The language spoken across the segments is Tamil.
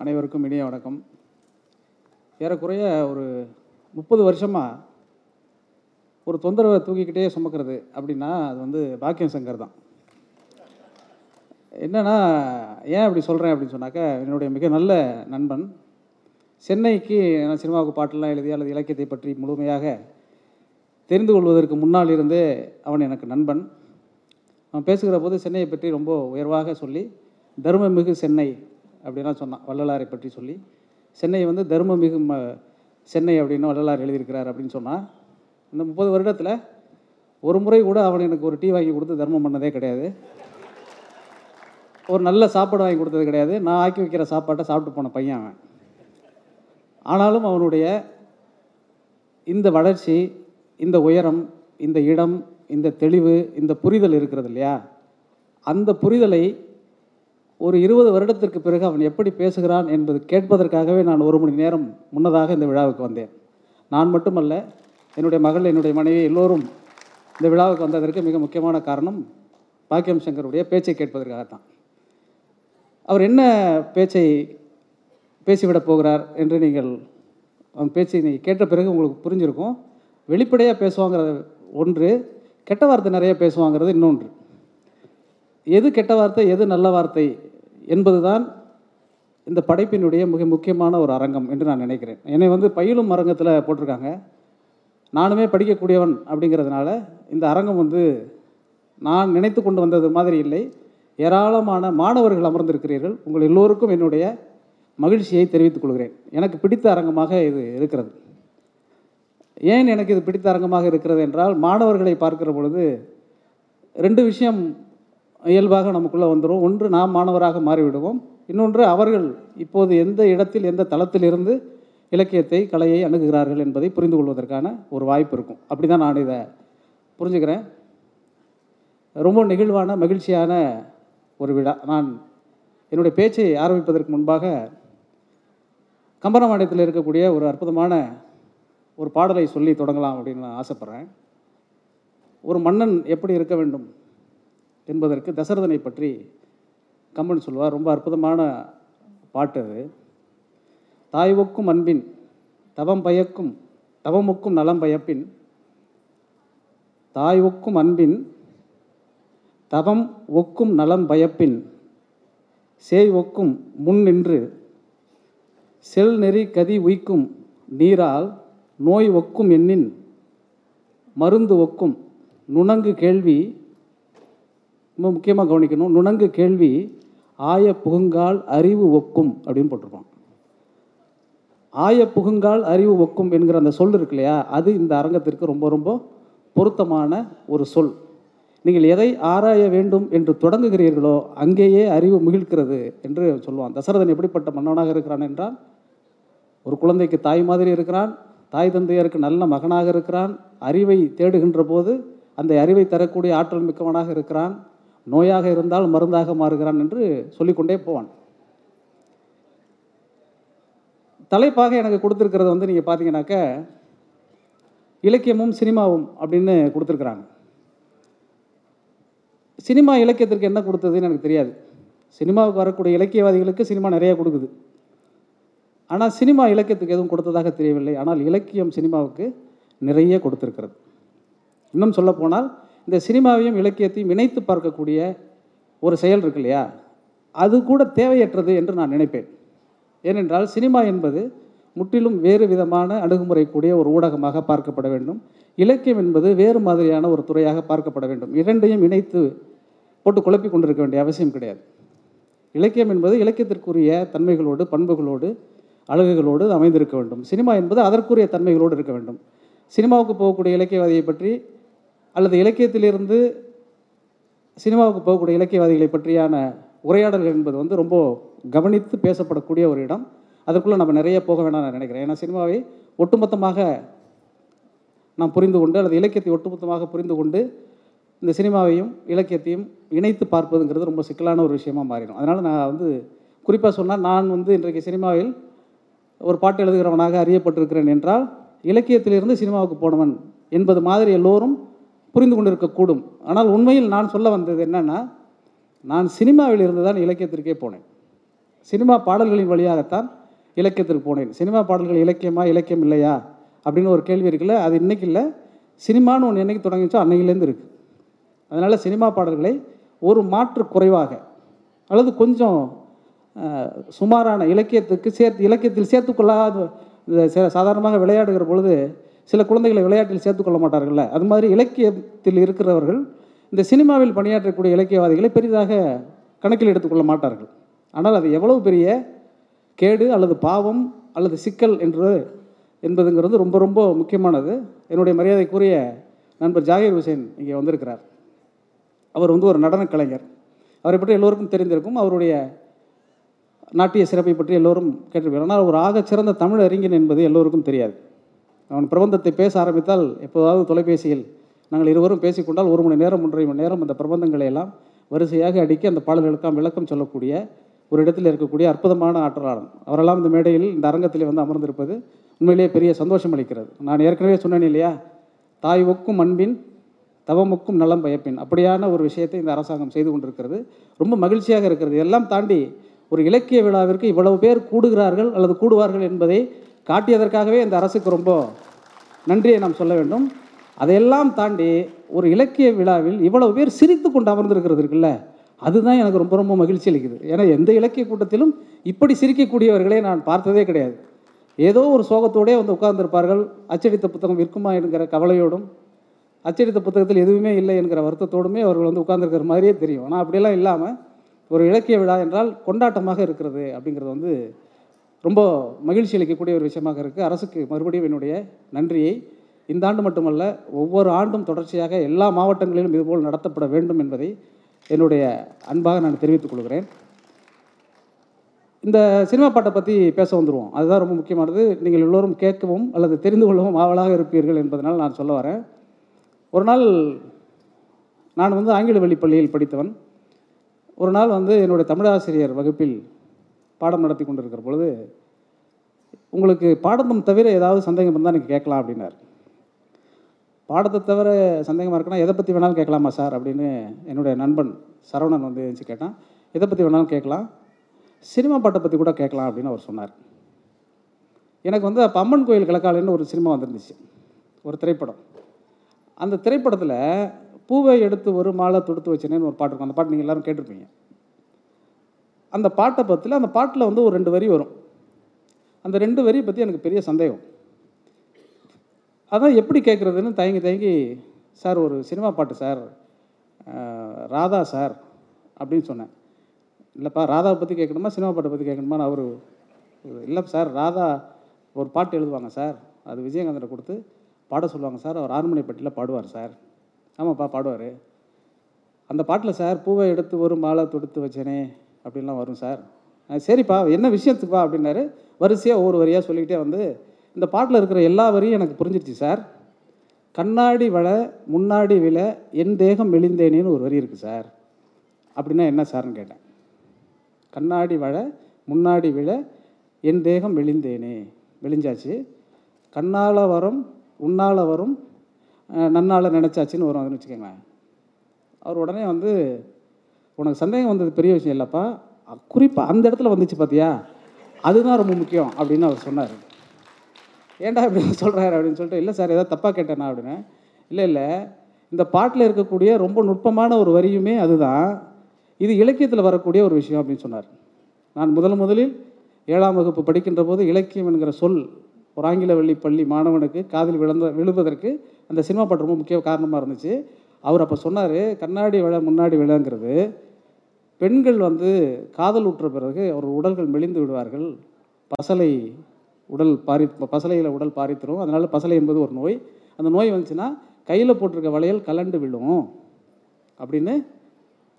அனைவருக்கும் இனிய வணக்கம். ஏறக்குறைய ஒரு முப்பது வருஷமாக ஒரு தொந்தரவை தூக்கிக்கிட்டே சுமக்கிறது அப்படின்னா அது வந்து பாக்கியம் சங்கர் தான். என்னன்னா ஏன் அப்படி சொல்கிறேன் அப்படின்னு சொன்னாக்கா என்னுடைய மிக நல்ல நண்பன் சென்னைக்கு நான் சினிமாவுக்கு பாட்டெல்லாம் எழுதி அல்லது இலக்கியத்தை பற்றி முழுமையாக தெரிந்து கொள்வதற்கு முன்னால் இருந்தே அவன் எனக்கு நண்பன். அவன் பேசுகிற போது சென்னையை பற்றி ரொம்ப உயர்வாக சொல்லி தர்மமிகு சென்னை அப்படின்லாம் சொன்னான் வள்ளலாரை பற்றி சொல்லி. சென்னை வந்து தர்மமிகு ம சென்னை அப்படின்னு வள்ளலார் எழுதியிருக்கிறார் அப்படின்னு சொன்னான் இந்த முப்பது வருடத்தில் ஒரு முறை கூட அவன் எனக்கு ஒரு டீ வாங்கி கொடுத்து தர்மம் பண்ணதே கிடையாது. ஒரு நல்ல சாப்பாடு வாங்கி கொடுத்தது கிடையாது. நான் ஆக்கி வைக்கிற சாப்பாட்டை சாப்பிட்டு போன பையன் அவன். ஆனாலும் அவனுடைய இந்த வளர்ச்சி இந்த உயரம் இந்த இடம் இந்த தெளிவு இந்த புரிதல் இருக்கிறது இல்லையா? அந்த புரிதலை ஒரு இருபது வருடத்திற்கு பிறகு அவன் எப்படி பேசுகிறான் என்பது கேட்பதற்காகவே நான் ஒரு மணி நேரம் முன்னதாக இந்த விழாவுக்கு வந்தேன். நான் மட்டுமல்ல என்னுடைய மகள் என்னுடைய மனைவி எல்லோரும் இந்த விழாவுக்கு வந்ததற்கு மிக முக்கியமான காரணம் பாக்கியம் சங்கருடைய பேச்சை கேட்பதற்காகத்தான். அவர் என்ன பேச்சை பேசிவிடப் போகிறார் என்று நீங்கள் அவன் பேச்சை நீங்கள் கேட்ட பிறகு உங்களுக்கு புரிஞ்சிருக்கும். வெளிப்படையாக பேசுவாங்கிறது ஒன்று கெட்ட வார்த்தை நிறைய பேசுவாங்கிறது இன்னொன்று. எது கெட்ட வார்த்தை எது நல்ல வார்த்தை என்பதுதான் இந்த படைப்பினுடைய மிக முக்கியமான ஒரு அரங்கம் என்று நான் நினைக்கிறேன். என்னை வந்து பயிலும் அரங்கத்தில் போட்டிருக்காங்க. நானுமே படிக்கக்கூடியவன் அப்படிங்கிறதுனால இந்த அரங்கம் வந்து நான் நினைத்து கொண்டு வந்தது மாதிரி இல்லை. ஏராளமான மாணவர்கள் அமர்ந்திருக்கிறீர்கள். உங்கள் எல்லோருக்கும் என்னுடைய மகிழ்ச்சியை தெரிவித்துக் கொள்கிறேன். எனக்கு பிடித்த அரங்கமாக இது இருக்கிறது. ஏன் எனக்கு இது பிடித்த அரங்கமாக இருக்கிறது என்றால் மாணவர்களை பார்க்கிற பொழுது ரெண்டு விஷயம் இயல்பாக நமக்குள்ளே வந்துடும் ஒன்று நாம் மாணவராக மாறிவிடுவோம். இன்னொன்று அவர்கள் இப்போது எந்த இடத்தில் எந்த தளத்தில் இருந்து இலக்கியத்தை கலையை அணுகுகிறார்கள் என்பதை புரிந்து கொள்வதற்கான ஒரு வாய்ப்பு இருக்கும். அப்படி தான் நான் இதை புரிஞ்சுக்கிறேன். ரொம்ப நெகிழ்வான மகிழ்ச்சியான ஒரு விழா. நான் என்னுடைய பேச்சை ஆரம்பிப்பதற்கு முன்பாக கம்பராமாயணத்தில் இருக்கக்கூடிய ஒரு அற்புதமான ஒரு பாடலை சொல்லி தொடங்கலாம் அப்படின்னு நான் ஆசைப்பட்றேன். ஒரு மன்னன் எப்படி இருக்க வேண்டும்? என்பதற்கு தசரதனை பற்றி கம்மன் சொல்வார். ரொம்ப அற்புதமான பாட்டு அது. தாய் ஒக்கும் அன்பின் தவம் பயக்கும் தவமுக்கும் நலம் பயப்பின் தாய் ஒக்கும் அன்பின் தவம் ஒக்கும் நலம் பயப்பின் சேய் ஒக்கும் முன் நின்று செல் நெறி கதி உய்க்கும் நீரால் நோய் ஒக்கும் எண்ணின் மருந்து ஒக்கும் நுணங்கு கேள்வி ரொம்ப முக்கியமாக கவனிக்கணும். நுணங்கு கேள்வி ஆய புகுங்கால் அறிவு ஒக்கும் அப்படின்னு போட்டிருப்பான். ஆய புகுங்கால் அறிவு ஒக்கும் என்கிற அந்த சொல் இருக்கு இல்லையா? அது இந்த அரங்கத்திற்கு ரொம்ப ரொம்ப பொருத்தமான ஒரு சொல். நீங்கள் எதை ஆராய வேண்டும் என்று தொடங்குகிறீர்களோ அங்கேயே அறிவு மகிழ்கிறது என்று சொல்லுவான். தசரதன் எப்படிப்பட்ட மன்னனாக இருக்கிறான் என்றால் ஒரு குழந்தைக்கு தாய் மாதிரி இருக்கிறான் தாய் தந்தையருக்கு நல்ல மகனாக இருக்கிறான் அறிவை தேடுகின்ற போது அந்த அறிவை தரக்கூடிய ஆற்றல் மிக்கவனாக இருக்கிறான் நோயாக இருந்தால் மருந்தாக மாறுகிறான் என்று சொல்லிக்கொண்டே போவான். தலைப்பாக எனக்கு கொடுத்துருக்கிறது வந்து நீங்கள் பார்த்தீங்கன்னாக்க இலக்கியமும் சினிமாவும் அப்படின்னு கொடுத்துருக்குறாங்க. சினிமா இலக்கியத்திற்கு என்ன கொடுத்ததுன்னு எனக்கு தெரியாது. சினிமாவுக்கு வரக்கூடிய இலக்கியவாதிகளுக்கு சினிமா நிறைய கொடுக்குது. ஆனால் சினிமா இலக்கியத்துக்கு எதுவும் கொடுத்ததாக தெரியவில்லை. ஆனால் இலக்கியம் சினிமாவுக்கு நிறைய கொடுத்துருக்கிறது. இன்னும் சொல்லப்போனால் இந்த சினிமாவையும் இலக்கியத்தையும் இணைத்து பார்க்கக்கூடிய ஒரு செயல் இருக்கு இல்லையா? அது கூட தேவையற்றது என்று நான் நினைப்பேன். ஏனென்றால் சினிமா என்பது முற்றிலும் வேறு விதமான அணுகுமுறை கூடிய ஒரு ஊடகமாக பார்க்கப்பட வேண்டும். இலக்கியம் என்பது வேறு மாதிரியான ஒரு துறையாக பார்க்கப்பட வேண்டும். இரண்டையும் இணைத்து போட்டு குழப்பி கொண்டிருக்க வேண்டிய அவசியம் கிடையாது. இலக்கியம் என்பது இலக்கியத்திற்குரிய தன்மைகளோடு பண்புகளோடு அழகுகளோடு அமைந்திருக்க வேண்டும். சினிமா என்பது அதற்குரிய தன்மைகளோடு இருக்க வேண்டும். சினிமாவுக்கு போகக்கூடிய இலக்கியவாதியை பற்றி அல்லது இலக்கியத்திலிருந்து சினிமாவுக்கு போகக்கூடிய இலக்கியவாதிகளை பற்றியான உரையாடல்கள் என்பது வந்து ரொம்ப கவனித்து பேசப்படக்கூடிய ஒரு இடம். அதற்குள்ளே நம்ம நிறைய போக வேண்டாம் நான் நினைக்கிறேன். ஏன்னா சினிமாவை ஒட்டுமொத்தமாக நாம் புரிந்து கொண்டு அல்லது இலக்கியத்தை ஒட்டுமொத்தமாக புரிந்து கொண்டு இந்த சினிமாவையும் இலக்கியத்தையும் இணைத்து பார்ப்பதுங்கிறது ரொம்ப சிக்கலான ஒரு விஷயமாக மாறிடும். அதனால் நான் வந்து குறிப்பாக சொன்னால் நான் வந்து இன்றைக்கு சினிமாவில் ஒரு பாட்டு எழுதுகிறவனாக அறியப்பட்டிருக்கிறேன் என்றால் இலக்கியத்திலிருந்து சினிமாவுக்கு போனவன் என்பது மாதிரி எல்லோரும் புரிந்து கொண்டிருக்கக்கூடும் ஆனால் உண்மையில் நான் சொல்ல வந்தது என்னன்னா நான் சினிமாவில் இருந்து தான் இலக்கியத்திற்கே போனேன். சினிமா பாடல்களின் வழியாகத்தான் இலக்கியத்திற்கு போனேன். சினிமா பாடல்கள் இலக்கியமா இலக்கியம் இல்லையா? அப்படின்னு ஒரு கேள்வி இருக்குல்ல அது இன்னைக்கு இல்லை. சினிமான்னு ஒன்று என்னைக்கு தொடங்கிச்சோ அன்னையிலேருந்து இருக்குது அதனால் சினிமா பாடல்களை ஒரு மாற்று குறைவாக அல்லது கொஞ்சம் சுமாரான இலக்கியத்துக்கு சேர்த்து இலக்கியத்தில் சேர்த்துக்கொள்ளாத இந்த சாதாரணமாக விளையாடுகிற பொழுது சில குழந்தைகளை விளையாட்டில் சேர்த்துக்கொள்ள மாட்டார்கள்ல. அது மாதிரி இலக்கியத்தில் இருக்கிறவர்கள் இந்த சினிமாவில் பணியாற்றக்கூடிய இலக்கியவாதிகளை பெரிதாக கணக்கில் எடுத்துக்கொள்ள மாட்டார்கள். ஆனால் அது எவ்வளவு பெரிய கேடு அல்லது பாவம் அல்லது சிக்கல் என்று என்பதுங்கிறது ரொம்ப ரொம்ப முக்கியமானது. என்னுடைய மரியாதைக்குரிய நண்பர் ஜாகிர் ஹுசேன் இங்கே வந்திருக்கிறார். அவர் வந்து ஒரு நடன கலைஞர். அவரை பற்றி எல்லோருக்கும் தெரிந்திருக்கும். அவருடைய நாட்டிய சிறப்பை பற்றி எல்லோரும் கேட்டிருப்பார் ஆனால் ஒரு ஆகச் சிறந்த தமிழ் அறிஞன் என்பது எல்லோருக்கும் தெரியாது. அவன் பிரபந்தத்தை பேச ஆரம்பித்தால் எப்போதாவது தொலைபேசியில் நாங்கள் இருவரும் பேசிக்கொண்டால் ஒரு மணி நேரம் ஒன்றரை மணி நேரம் அந்த பிரபந்தங்களை எல்லாம் வரிசையாக அடிக்க அந்த பாடல்களுக்கெல்லாம் விளக்கம் சொல்லக்கூடிய ஒரு இடத்தில் இருக்கக்கூடிய அற்புதமான ஆற்றலாளன். அவரெல்லாம் இந்த மேடையில் இந்த அரங்கத்தில் வந்து அமர்ந்திருப்பது உண்மையிலேயே பெரிய சந்தோஷம் அளிக்கிறது. நான் ஏற்கனவே சொன்னேன் இல்லையா? தாய் ஒக்கும் அன்பின் தவமுக்கும் நலம் பயப்பின். அப்படியான ஒரு விஷயத்தை இந்த அரசாங்கம் செய்து கொண்டிருக்கிறது. ரொம்ப மகிழ்ச்சியாக இருக்கிறது. எல்லாம் தாண்டி ஒரு இலக்கிய விழாவிற்கு இவ்வளவு பேர் கூடுகிறார்கள் அல்லது கூடுவார்கள் என்பதை காட்டியதற்காகவே இந்த அரசுக்கு ரொம்ப நன்றியை நாம் சொல்ல வேண்டும். அதையெல்லாம் தாண்டி ஒரு இலக்கிய விழாவில் இவ்வளவு பேர் சிரித்து கொண்டு அமர்ந்திருக்கிறது இருக்குல்ல அதுதான் எனக்கு ரொம்ப ரொம்ப மகிழ்ச்சி அளிக்குது. ஏன்னா எந்த இலக்கிய கூட்டத்திலும் இப்படி சிரிக்கக்கூடியவர்களை நான் பார்த்ததே கிடையாது. ஏதோ ஒரு சோகத்தோடே வந்து உட்கார்ந்துருப்பார்கள் அச்சடித்த புத்தகம் விற்குமா என்கிற கவலையோடும் அச்சடித்த புத்தகத்தில் எதுவுமே இல்லை என்கிற வருத்தத்தோடுமே அவர்கள் வந்து உட்கார்ந்துருக்கிற மாதிரியே தெரியும். ஆனால் அப்படியெல்லாம் இல்லாமல் ஒரு இலக்கிய விழா என்றால் கொண்டாட்டமாக இருக்கிறது அப்படிங்கிறது வந்து ரொம்ப மகிழ்ச்சி அளிக்கக்கூடிய ஒரு விஷயமாக இருக்குது அரசுக்கு மறுபடியும் என்னுடைய நன்றியை. இந்த ஆண்டு மட்டுமல்ல ஒவ்வொரு ஆண்டும் தொடர்ச்சியாக எல்லா மாவட்டங்களிலும் இதுபோல் நடத்தப்பட வேண்டும் என்பதை என்னுடைய அன்பாக நான் தெரிவித்துக் கொள்கிறேன். இந்த சினிமா பாட்டை பற்றி பேச வந்துடுவோம் அதுதான் ரொம்ப முக்கியமானது. நீங்கள் எல்லோரும் கேட்கவும் அல்லது தெரிந்து கொள்ளவும் ஆவலாக இருப்பீர்கள் என்பதனால் நான் சொல்ல வரேன். ஒரு நாள் நான் வந்து ஆங்கில வழி பள்ளியில் படித்தவன். ஒரு நாள் வந்து என்னுடைய தமிழாசிரியர் வகுப்பில் பாடம் நடத்தி கொண்டிருக்கிற பொழுது உங்களுக்கு பாடத்தம் தவிர ஏதாவது சந்தேகம் இருந்தால் நீங்கள் கேட்கலாம் அப்படின்னார். பாடத்தை தவிர சந்தேகமாக இருக்குன்னா எதை பற்றி வேணாலும் கேட்கலாமா சார்? அப்படின்னு என்னுடைய நண்பன் சரவணன் வந்து எழுந்துச்சு கேட்டான். எதை பற்றி வேணாலும் கேட்கலாம். சினிமா பாட்டை பற்றி கூட கேட்கலாம் அப்படின்னு அவர் சொன்னார். எனக்கு வந்து அப்போ அம்மன் கோயில் கிழக்காலன்னு ஒரு சினிமா வந்துருந்துச்சு. ஒரு திரைப்படம். அந்த திரைப்படத்தில் பூவை எடுத்து ஒரு மாலை தொடுத்து வச்சேனேன்னு ஒரு பாட்டு இருக்கும். அந்த பாட்டு நீங்கள் எல்லாரும் கேட்டிருப்பீங்க. அந்த பாட்டை பற்றில அந்த பாட்டில் வந்து ஒரு ரெண்டு வரி வரும். அந்த ரெண்டு வரியை பற்றி எனக்கு பெரிய சந்தேகம். அதான் எப்படி கேட்குறதுன்னு தயங்கி தயங்கி சார் ஒரு சினிமா பாட்டு சார். ராதா சார். அப்படின்னு சொன்னேன். இல்லைப்பா ராதாவை பற்றி கேட்கணுமா சினிமா பாட்டை பற்றி கேட்கணுமான்னு அவர் இல்லை சார் ராதா ஒரு பாட்டு எழுதுவாங்க சார். அது விஜயகாந்தனை கொடுத்து பாட சொல்லுவாங்க சார். அவர் ஆறுமணிப்பட்டியில் பாடுவார் சார். ஆமாப்பா பாடுவார். அந்த பாட்டில் சார் பூவை எடுத்து ஒரு மாலை தொடுத்து வச்சேனே அப்படின்லாம் வரும் சார். சரிப்பா என்ன விஷயத்துக்குப்பா அப்படின்னாரு. வரிசையாக ஒவ்வொரு வரியாக சொல்லிக்கிட்டே வந்து இந்த பாட்டில் இருக்கிற எல்லா வரியும் எனக்கு புரிஞ்சிருச்சு சார். கண்ணாடி வள முன்னாடி விழ என் தேகம் மெலிந்தேனேன்னு ஒரு வரி இருக்குது சார். அப்படின்னா என்ன சார்னு கேட்டேன். கண்ணாடி வள முன்னாடி விழ என் தேகம் மெலிந்தேனே மெலிஞ்சாச்சு கண்ணால் வரும் உன்னால் வரும் நன்னால் நினச்சாச்சின்னு வரும் அதுன்னு வச்சுக்கோங்களேன். அவர் உடனே வந்து உனக்கு சந்தேகம் வந்தது பெரிய விஷயம் இல்லைப்பா. குறிப்பாக அந்த இடத்துல வந்துச்சு பார்த்தியா அதுதான் ரொம்ப முக்கியம் அப்படின்னு அவர் சொன்னார். ஏன்டா இப்படி சொல்கிறாரு அப்படின்னு சொல்லிட்டு இல்லை சார் ஏதாவது தப்பாக கேட்டேனா? அப்படின்னு. இல்லை இல்லை. இந்த பாட்டில் இருக்கக்கூடிய ரொம்ப நுட்பமான ஒரு வரியுமே அதுதான். இது இலக்கியத்தில் வரக்கூடிய ஒரு விஷயம் அப்படின்னு சொன்னார். நான் முதல் முதலில் ஏழாம் வகுப்பு படிக்கின்ற போது இலக்கியம் என்கிற சொல் ஒரு ஆங்கில வள்ளி பள்ளி மாணவனுக்கு காதில் விழுந்த விழுவதற்கு அந்த சினிமா பாட்டு ரொம்ப முக்கிய காரணமாக இருந்துச்சு. அவர் அப்போ சொன்னார் கண்ணாடி விழ முன்னாடி விழங்கிறது பெண்கள் வந்து காதல் உற்ற பிறகு அவர் உடல்கள் மெலிந்து விடுவார்கள். பசலை உடல் பாரி பசலையில் உடல் பாரித்திரும். அதனால் பசலை என்பது ஒரு நோய். அந்த நோய் வந்துச்சுன்னா கையில் போட்டிருக்க வளையல் கலண்டு விழும் அப்படின்னு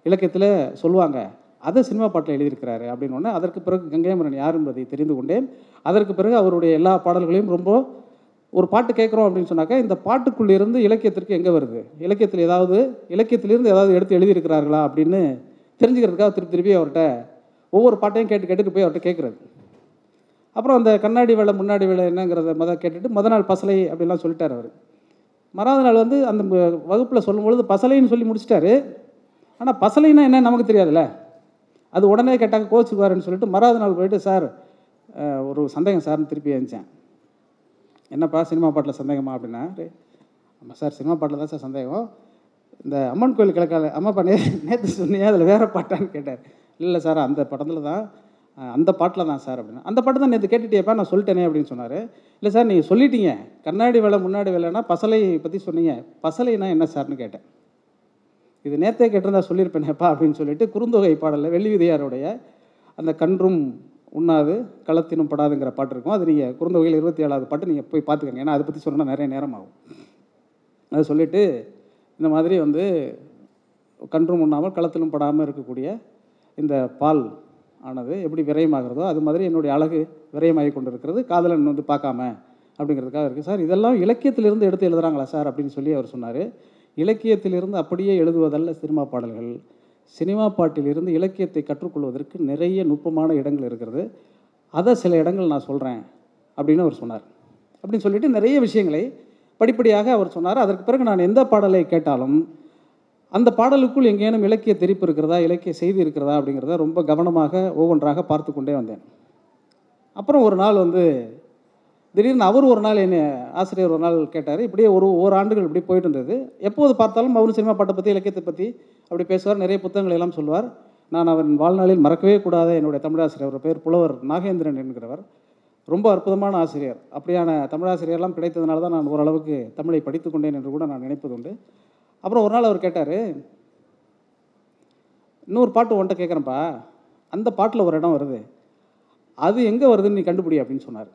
இலக்கியத்தில் சொல்லுவாங்க. அதை சினிமா பாட்டில் எழுதியிருக்கிறாரு அப்படின்னு ஒன்று அதற்கு பிறகு கங்கையமரன் யார் என்பதை தெரிந்து கொண்டேன். அதற்கு பிறகு அவருடைய எல்லா பாடல்களையும் ரொம்ப ஒரு பாட்டு கேட்குறோம் அப்படின்னு சொன்னாக்கா இந்த பாட்டுக்குள்ளிருந்து இலக்கியத்திற்கு எங்கே வருது? இலக்கியத்தில் ஏதாவது இலக்கியத்திலிருந்து ஏதாவது எடுத்து எழுதியிருக்கிறார்களா அப்படின்னு தெரிஞ்சுக்கிறதுக்காக திருப்பி திருப்பி அவர்கிட்ட ஒவ்வொரு பாட்டையும் கேட்டு கேட்டுட்டு போய் அவர்கிட்ட கேட்குறது. அப்புறம் அந்த கண்ணாடி வேலை முன்னாடி வேலை என்னங்கிறத முத கேட்டுட்டு மொதல் நாள் பசலை அப்படிலாம் சொல்லிட்டார் அவர். மறாவது நாள் வந்து அந்த வகுப்பில் சொல்லும்பொழுது பசலைன்னு சொல்லி முடிச்சிட்டாரு. ஆனால் பசலைன்னா என்ன நமக்கு தெரியாதுல்ல. அது உடனே கேட்டாங்க கோச்சுக்குவாருன்னு சொல்லிட்டு மறாவது நாள் போயிட்டு சார் ஒரு சந்தேகம் சார்னு திருப்பி எழுந்தேன் என்னப்பா சினிமா பாட்டில் சந்தேகமா? அப்படின்னா ஆமாம் சார் சினிமா பாட்டில் தான் சார் சந்தேகம். இந்த அம்மன் கோயில் கிழக்கால அம்மாப்பா நே நேற்று சொன்னியா அதில் வேறு பாட்டான்னு கேட்டார். இல்லை சார் அந்த படத்தில் தான் அந்த பாட்டில் தான் சார் அப்படின்னு. அந்த பாட்டு தான் நேற்று கேட்டுட்டேப்பா நான் சொல்லிட்டேனே அப்படின்னு சொன்னார். இல்லை சார் நீங்கள் சொல்லிட்டீங்க. கண்ணாடி வேலை முன்னாடி வேலைன்னா பசலை பற்றி சொன்னீங்க. பசலைனா என்ன சார்னு கேட்டேன். இது நேற்றே கேட்டிருந்தா சொல்லியிருப்பேனேப்பா அப்படின்னு சொல்லிட்டு குறுந்தொகை பாடலில் வெள்ளி விதையாருடைய அந்த கன்றும் உண்ணாது களத்தினும் படாதுங்கிற பாட்டு இருக்கும். அது நீங்கள் குறுந்தொகையில் இருபத்தி ஏழாவது பாட்டு நீங்கள் போய் பார்த்துக்கோங்க. ஏன்னா அதை பற்றி சொன்னால் நிறைய நேரம் ஆகும். அதை சொல்லிவிட்டு இந்த மாதிரி வந்து கன்றும் உண்ணாமல் களத்திலும் படாமல் இருக்கக்கூடிய இந்த பால் ஆனது எப்படி விரயமாகிறதோ அது மாதிரி என்னுடைய அழகு விரயமாகி கொண்டிருக்கிறது. காதலன் வந்து பார்க்காம அப்படிங்கிறதுக்காக இருக்குது சார் இதெல்லாம் இலக்கியத்திலிருந்து எடுத்து எழுதுகிறாங்களா சார் அப்படின்னு சொல்லி அவர் சொன்னார். இலக்கியத்திலிருந்து அப்படியே எழுதுவதல்ல சினிமா பாடல்கள். சினிமா பாட்டிலிருந்து இலக்கியத்தை கற்றுக்கொள்வதற்கு நிறைய நுட்பமான இடங்கள் இருக்கிறது. அதை சில இடங்கள் நான் சொல்கிறேன் அப்படின்னு அவர் சொன்னார். அப்படின்னு சொல்லிட்டு நிறைய விஷயங்களை படிப்படியாக அவர் சொன்னார். அதற்கு பிறகு நான் எந்த பாடலை கேட்டாலும் அந்த பாடலுக்குள் எங்கேனும் இலக்கிய தெரிப்பு இருக்கிறதா இலக்கிய செய்தி இருக்கிறதா அப்படிங்கிறத ரொம்ப கவனமாக ஒவ்வொன்றாக பார்த்து கொண்டே வந்தேன். அப்புறம் ஒரு நாள் வந்து திடீர்னு அவர் ஒரு நாள் என்னை ஆசிரியர் ஒரு நாள் கேட்டார். இப்படியே ஒரு ஓராண்டுகள் ஆண்டுகள் இப்படி போயிட்டு இருந்தது. எப்போது பார்த்தாலும் மௌன சினிமா பாட்டை பற்றி இலக்கியத்தை பற்றி அப்படி பேசுவார் நிறைய புத்தகங்கள் எல்லாம் சொல்வார் நான் அவன் வாழ்நாளில் மறக்கவே கூடாத என்னுடைய தமிழாசிரியர் அவர் பேர் புலவர் நாகேந்திரன் என்கிறவர். ரொம்ப அற்புதமான ஆசிரியர். அப்படியான தமிழாசிரியர்லாம் கிடைத்ததுனால தான் நான் ஓரளவுக்கு தமிழை படித்து கொண்டேன் என்று கூட நான் நினைப்பது உண்டு. அப்புறம் ஒரு நாள் அவர் கேட்டார் இன்னொரு பாட்டு ஒன்ட்ட கேட்குறேன்ப்பா. அந்த பாட்டில் ஒரு இடம் வருது. அது எங்கே வருதுன்னு நீ கண்டுபிடி அப்படின்னு சொன்னார்.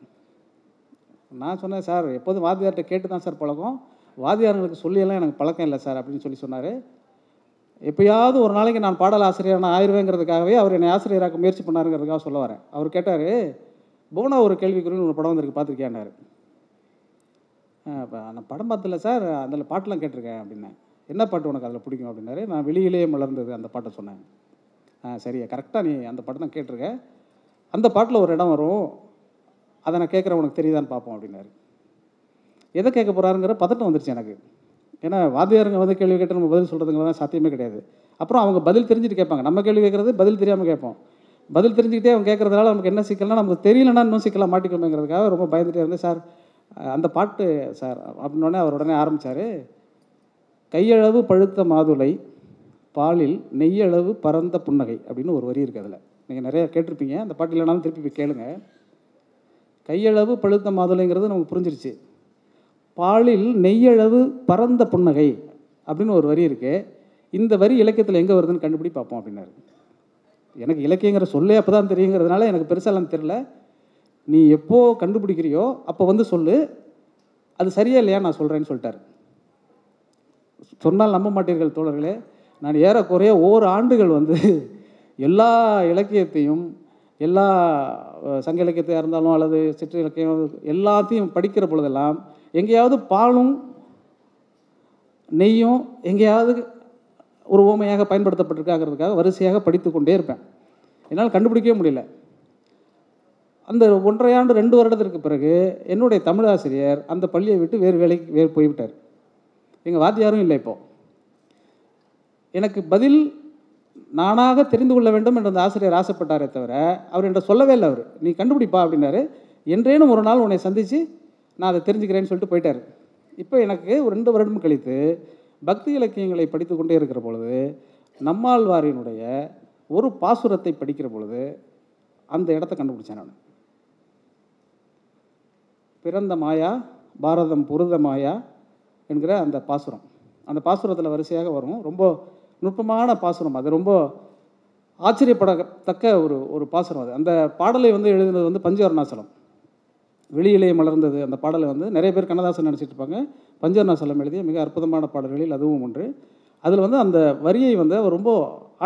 நான் சொன்னேன் சார் எப்போதும் வாத்தியார்கிட்ட கேட்டு தான் சார் பழக்கம். வாத்தியார்களுக்கு சொல்லியெல்லாம் எனக்கு பழக்கம் இல்லை சார் அப்படின்னு சொல்லி சொன்னார். எப்பயாவது ஒரு நாளைக்கு நான் பாடல் ஆசிரியர் நான் ஆயிடுவேங்கிறதுக்காகவே அவர் என்னை ஆசிரியராக்க முயற்சி பண்ணாருங்கிறதுக்காக சொல்ல வரேன். அவர் கேட்டார் போனா ஒரு கேள்விக்குறின்னு ஒரு படம் வந்திருக்கு பார்த்துருக்கியான்னாரு இப்போ நான் படம் பார்த்தல சார் அதில் பாட்டெலாம் கேட்டிருக்கேன் அப்படின்னேன். என்ன பாட்டு உனக்கு அதில் பிடிக்கும்? அப்படின்னாரு. நான் வெளியிலேயே மலர்ந்தது அந்த பாட்டை சொன்னேன். ஆ சரியா கரெக்டாக நீ அந்த பாட்டு தான் கேட்டிருக்க. அந்த பாட்டில் ஒரு இடம் வரும். அதை நான் கேட்குறேன் உனக்கு தெரியுதான்னு பார்ப்போம் அப்படின்னாரு. எதை கேட்க போகிறாருங்கிற பதட்டம் வந்துருச்சு எனக்கு. ஏன்னா வாத்தியாருங்க வந்து கேள்வி கேட்டு நம்ம பதில் சொல்கிறதுங்கலாம் சாத்தியமே கிடையாது. அப்புறம் அவங்க பதில் தெரிஞ்சுட்டு கேட்பாங்க. நம்ம கேள்வி கேட்குறது பதில் தெரியாமல் கேட்போம். பதில் தெரிஞ்சுக்கிட்டே அவங்க கேட்குறதுனால நமக்கு என்ன சிக்கல்னா நமக்கு தெரியலன்னா இன்னும் சிக்கலாக மாட்டிக்கணுங்கிறதுக்காக ரொம்ப பயந்துட்டே இருந்தேன். சார் அந்த பாட்டு சார் அப்படின்னோடனே அவர் உடனே ஆரம்பித்தார் கையளவு பழுத்த மாதுளை பாலில் நெய்யளவு பரந்த புன்னகை அப்படின்னு ஒரு வரி இருக்குது அதில். நீங்கள் நிறையா கேட்டிருப்பீங்க. அந்த பாட்டு இல்லைனாலும் திருப்பி போய் கேளுங்க. கையளவு பழுத்த மாதுளைங்கிறது நமக்கு புரிஞ்சிருச்சு. பாலில் நெய்யளவு பரந்த புன்னகை அப்படின்னு ஒரு வரி இருக்குது இந்த வரி இலக்கியத்தில் எங்கே வருதுன்னு கண்டுபிடி பார்ப்போம் அப்படின்னாரு. எனக்கு இலக்கியங்கிற சொல்லே அப்போ தான் தெரியுங்கிறதுனால எனக்கு பெருசாலாம் தெரில நீ எப்போ கண்டுபிடிக்கிறியோ அப்போ வந்து சொல்லு. அது சரியா இல்லையா நான் சொல்கிறேன்னு சொல்லிட்டார். சொன்னால் நம்ப மாட்டீர்கள் தோழர்களே. நான் ஏறக்குறைய ஓர் ஆண்டுகள் வந்து எல்லா இலக்கியத்தையும் எல்லா சங்க இலக்கியத்தையாக இருந்தாலும் அல்லது சிற்று இலக்கியம் எல்லாத்தையும் படிக்கிற பொழுதெல்லாம் எங்கேயாவது பாலும் நெய்யும் எங்கேயாவது ஒரு ஓமையாக பயன்படுத்தப்பட்டிருக்காங்கிறதுக்காக வரிசையாக படித்து கொண்டே இருப்பேன். என்னால் கண்டுபிடிக்கவே முடியல. அந்த ஒன்றரை ஆண்டு ரெண்டு வருடத்திற்கு பிறகு என்னுடைய தமிழாசிரியர் அந்த பள்ளியை விட்டு வேறு வேலைக்கு வேறு போய்விட்டார். எங்கள் வாத்தியாரும் இல்லை இப்போ. எனக்கு பதில் நானாக தெரிந்து கொள்ள வேண்டும் என்று அந்த ஆசிரியர் ஆசைப்பட்டாரே தவிர அவர் என்ற சொல்லவே இல்லை அவர். நீ கண்டுபிடிப்பா அப்படின்னாரு. என்றேனும் ஒரு நாள் உன்னை சந்தித்து நான் அதை தெரிஞ்சுக்கிறேன்னு சொல்லிட்டு போயிட்டார். இப்போ எனக்கு ஒரு ரெண்டு வருடம் கழித்து பக்தி இலக்கியங்களை படித்து கொண்டே இருக்கிற பொழுது நம்மாழ்வாரினுடைய ஒரு பாசுரத்தை படிக்கிற பொழுது அந்த இடத்த கண்டுபிடிச்சேன் நான். பிறந்த மாயா பாரதம் புரித மாயா என்கிற அந்த பாசுரம். அந்த பாசுரத்தில் வரிசையாக வரும். ரொம்ப நுட்பமான பாசுரம். அது ரொம்ப ஆச்சரியப்படத்தக்க ஒரு ஒரு பாசுரம் அது. அந்த பாடலை வந்து எழுதினது வந்து பஞ்சவர்ணாசலம். வெளியிலே மலர்ந்தது அந்த பாடலை வந்து நிறைய பேர் கண்ணதாசன் நினச்சிட்டு இருப்பாங்க. பஞ்சவர்ணாசலம் எழுதிய மிக அற்புதமான பாடல்களில் அதுவும் ஒன்று. அதில் வந்து அந்த வரியை வந்து அவர் ரொம்ப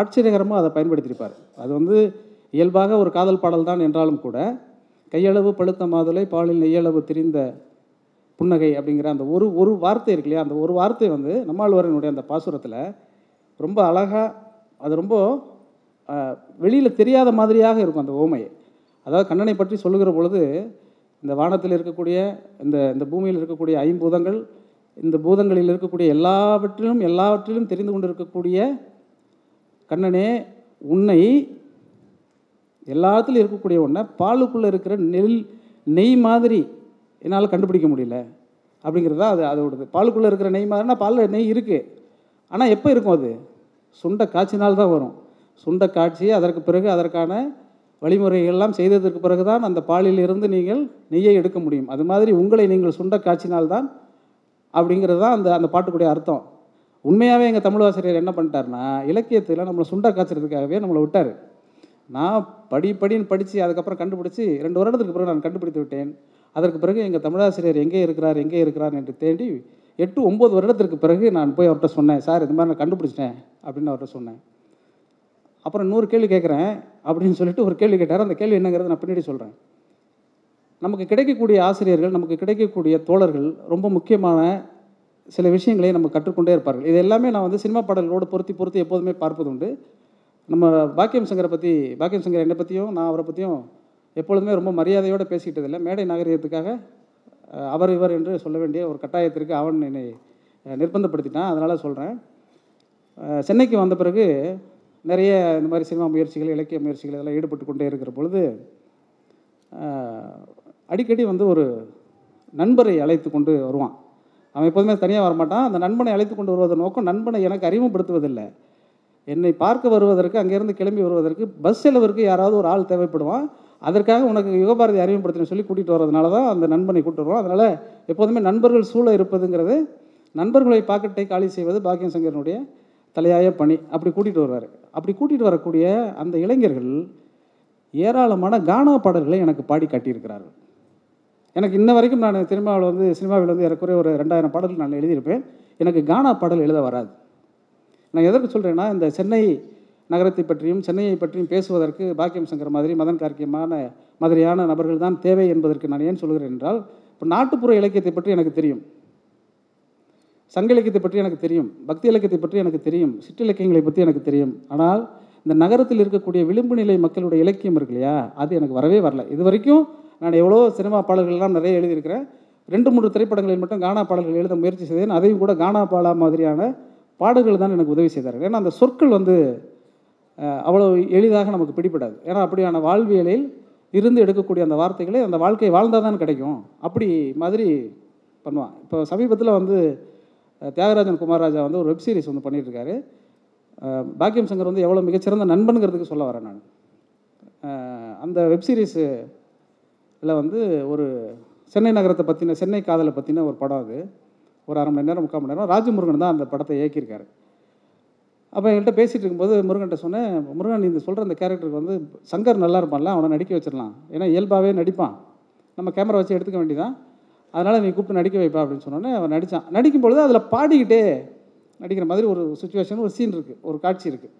ஆச்சரியகரமாக அதை பயன்படுத்தியிருப்பார். அது வந்து இயல்பாக ஒரு காதல் பாடல் தான் என்றாலும் கூட கையளவு பழுத்த மாதுளை பாலில் நெய்யளவு திரிந்த புன்னகை அப்படிங்கிற அந்த ஒரு ஒரு வார்த்தை இருக்கு இல்லையா? அந்த ஒரு வார்த்தை வந்து நம்மாழ்வாரனுடைய அந்த பாசுரத்தில் ரொம்ப அழகாக அது ரொம்ப வெளியில் தெரியாத மாதிரியாக இருக்கும் அந்த ஓமை அதாவது கண்ணனை பற்றி சொல்லுகிற பொழுது இந்த வானத்தில் இருக்கக்கூடிய இந்த இந்த பூமியில் இருக்கக்கூடிய ஐம்பூதங்கள் இந்த பூதங்களில் இருக்கக்கூடிய எல்லாவற்றிலும் எல்லாவற்றிலும் தெரிந்து கொண்டு இருக்கக்கூடிய கண்ணனே உன்னை எல்லாத்துலையும் இருக்கக்கூடிய ஒன்றை பாலுக்குள்ளே இருக்கிற நெல் நெய் மாதிரி என்னால் கண்டுபிடிக்க முடியல. அப்படிங்கிறது தான் அது அதோடது பாலுக்குள்ளே இருக்கிற நெய் மாதிரினா பாலில் நெய் இருக்குது ஆனால் எப்போ இருக்கும் அது? சுண்டை காய்ச்சினால் தான் வரும். சுண்டை காய்ச்சி அதற்கு பிறகு அதற்கான வழிமுறைகள்லாம் செய்ததற்கு பிறகு தான் அந்த பாலிலிருந்து நீங்கள் நெய்யை எடுக்க முடியும். அது மாதிரி உங்களை நீங்கள் சுண்ட காய்ச்சினால்தான் அப்படிங்கிறது தான் அந்த அந்த பாட்டுக்குடைய அர்த்தம். உண்மையாகவே எங்கள் தமிழ் ஆசிரியர் என்ன பண்ணிட்டார்னா இலக்கியத்தில் நம்மளை சுண்ட காய்ச்சறதுக்காகவே நம்மளை விட்டார். நான் படி படின்னு படித்து அதுக்கப்புறம் கண்டுபிடிச்சி ரெண்டு வருடத்துக்கு பிறகு நான் கண்டுபிடித்து விட்டேன். அதற்கு பிறகு எங்கள் தமிழாசிரியர் எங்கே இருக்கிறார் எங்கே இருக்கிறார் என்று தேடி எட்டு ஒம்பது வருடத்திற்கு பிறகு நான் போய் அவர்கிட்ட சொன்னேன் சார் இது மாதிரி நான் கண்டுபிடிச்சிட்டேன் அப்படின்னு அவர்கிட்ட சொன்னேன். அப்புறம் நூறு கேள்வி கேட்குறேன் அப்படின்னு சொல்லிட்டு ஒரு கேள்வி கேட்டார். அந்த கேள்வி என்னங்கிறத நான் பின்னாடி சொல்கிறேன் நமக்கு கிடைக்கக்கூடிய ஆசிரியர்கள் நமக்கு கிடைக்கக்கூடிய தோழர்கள் ரொம்ப முக்கியமான சில விஷயங்களை நம்ம கற்றுக்கொண்டே இருப்பார்கள். இது எல்லாமே நான் வந்து சினிமா பாடல்களோடு பொருத்தி பொருத்தி எப்போதுமே பார்ப்பது உண்டு நம்ம பாக்கியம் சங்கரை பற்றி பாக்கியம் சங்கர் என்னை பற்றியும் நான் அவரை பற்றியும் எப்பொழுதுமே ரொம்ப மரியாதையோடு பேசிக்கிட்டதில்லை. மேடை நாகரிகத்துக்காக அவர் இவர் என்று சொல்ல வேண்டிய ஒரு கட்டாயத்திற்கு அவன் என்னை நிர்பந்தப்படுத்திட்டான். அதனால் சொல்கிறேன் சென்னைக்கு வந்த பிறகு நிறைய இந்த மாதிரி சினிமா முயற்சிகள் இலக்கிய முயற்சிகள் இதெல்லாம் ஈடுபட்டு கொண்டே இருக்கிற பொழுது அடிக்கடி வந்து ஒரு நண்பரை அழைத்து கொண்டு வருவான். அவன் எப்போதுமே தனியாக வரமாட்டான். அந்த நண்பனை அழைத்து கொண்டு வருவதன் நோக்கம் நண்பனை எனக்கு அறிமுகப்படுத்துவதில்லை. என்னை பார்க்க வருவதற்கு அங்கேருந்து கிளம்பி வருவதற்கு பஸ் செலவிற்கு யாராவது ஒரு ஆள் தேவைப்படுவான். அதற்காக உனக்கு யுகபாரதி அறிமுகப்படுத்தின சொல்லி கூட்டிகிட்டு வர்றதுனால தான் அந்த நண்பனை கூட்டு வருவோம் அதனால் எப்போதுமே நண்பர்கள் சூழ இருப்பதுங்கிறது நண்பர்களை பாக்கெட்டை காலி செய்வது பாக்கியம் சங்கரனுடைய தலையாய பணி அப்படி கூட்டிகிட்டு வருவார். அப்படி கூட்டிகிட்டு வரக்கூடிய அந்த இளைஞர்கள் ஏராளமான கானா பாடல்களை எனக்கு பாடி காட்டியிருக்கிறார்கள். எனக்கு இன்ன வரைக்கும் நான் சினிமாவில் வந்து சினிமாவில் வந்து ஏறக்குறைய ஒரு ரெண்டாயிரம் பாடல்கள் நான் எழுதியிருப்பேன். எனக்கு கானா பாடல் எழுத வராது. நான் எதற்கு சொல்கிறேன்னா இந்த சென்னை நகரத்தை பற்றியும் சென்னையை பற்றியும் பேசுவதற்கு பாக்கியம் சங்கர் மாதிரி மதன் கார்க்கியமான மாதிரியான நபர்கள் தான் தேவை என்பதற்கு நான் ஏன் சொல்கிறேன் என்றால் இப்போ நாட்டுப்புற இலக்கியத்தை பற்றி எனக்கு தெரியும். சங்க இலக்கியத்தை பற்றி எனக்கு தெரியும் பக்தி இலக்கியத்தை பற்றி எனக்கு தெரியும் சிற்றிலக்கியங்களை பற்றி எனக்கு தெரியும். ஆனால் இந்த நகரத்தில் இருக்கக்கூடிய விளிம்பு நிலை மக்களுடைய இலக்கியம் இருக்கு இல்லையா? அது எனக்கு வரவே வரல. இது வரைக்கும் நான் எவ்வளோ சினிமா பாடல்கள்லாம் நிறைய எழுதியிருக்கிறேன். ரெண்டு மூன்று திரைப்படங்களில் மட்டும் கானா பாடல்கள் எழுத முயற்சி செய்தேன். அதையும் கூட கானா பாடா மாதிரியான பாடல்கள் தான் எனக்கு உதவி செய்தார்கள். ஏன்னா அந்த சொற்கள் வந்து அவ்வளோ எளிதாக நமக்கு பிடிப்படாது ஏன்னா அப்படியான வாழ்வியலில் இருந்து எடுக்கக்கூடிய அந்த வார்த்தைகளை அந்த வாழ்க்கை வாழ்ந்தால் தான் கிடைக்கும். அப்படி மாதிரி பண்ணுவான். இப்போ சமீபத்தில் வந்து தியாகராஜன் குமாரராஜா வந்து ஒரு வெப் சீரிஸ் வந்து பண்ணிகிட்ருக்காரு பாக்கியம் சங்கர் வந்து எவ்வளோ மிகச்சிறந்த நண்பனுங்கிறதுக்கு சொல்ல வரேன் நான். அந்த வெப் சீரிஸில் வந்து ஒரு சென்னை நகரத்தை பற்றின சென்னை காதலை பற்றின ஒரு படம் அது. ஒரு அரை மணி நேரம் முக்கால் மணி நேரம் ராஜமுருகன் தான் அந்த படத்தை இயக்கியிருக்காரு. அப்போ என்கிட்ட பேசிகிட்டு இருக்கும்போது முருகன்ட்ட சொன்னேன் முருகன் நீ இந்த சொல்கிற அந்த கேரக்டருக்கு வந்து சங்கர் நல்லா இருப்பான்ல அவனை நடிக்க வச்சிடலாம். ஏன்னா இயல்பாகவே நடிப்பான். நம்ம கேமரா வச்சு எடுத்துக்க வேண்டியதான் அதனால் நீ கூப்பிட்டு நடிக்க வைப்பா அப்படின்னு சொன்னோன்னே அவன் நடித்தான் நடிக்கும் பொழுது அதில் பாடிக்கிட்டே நடிக்கிற மாதிரி ஒரு சுச்சுவேஷன் ஒரு சீன் இருக்குது ஒரு காட்சி இருக்குது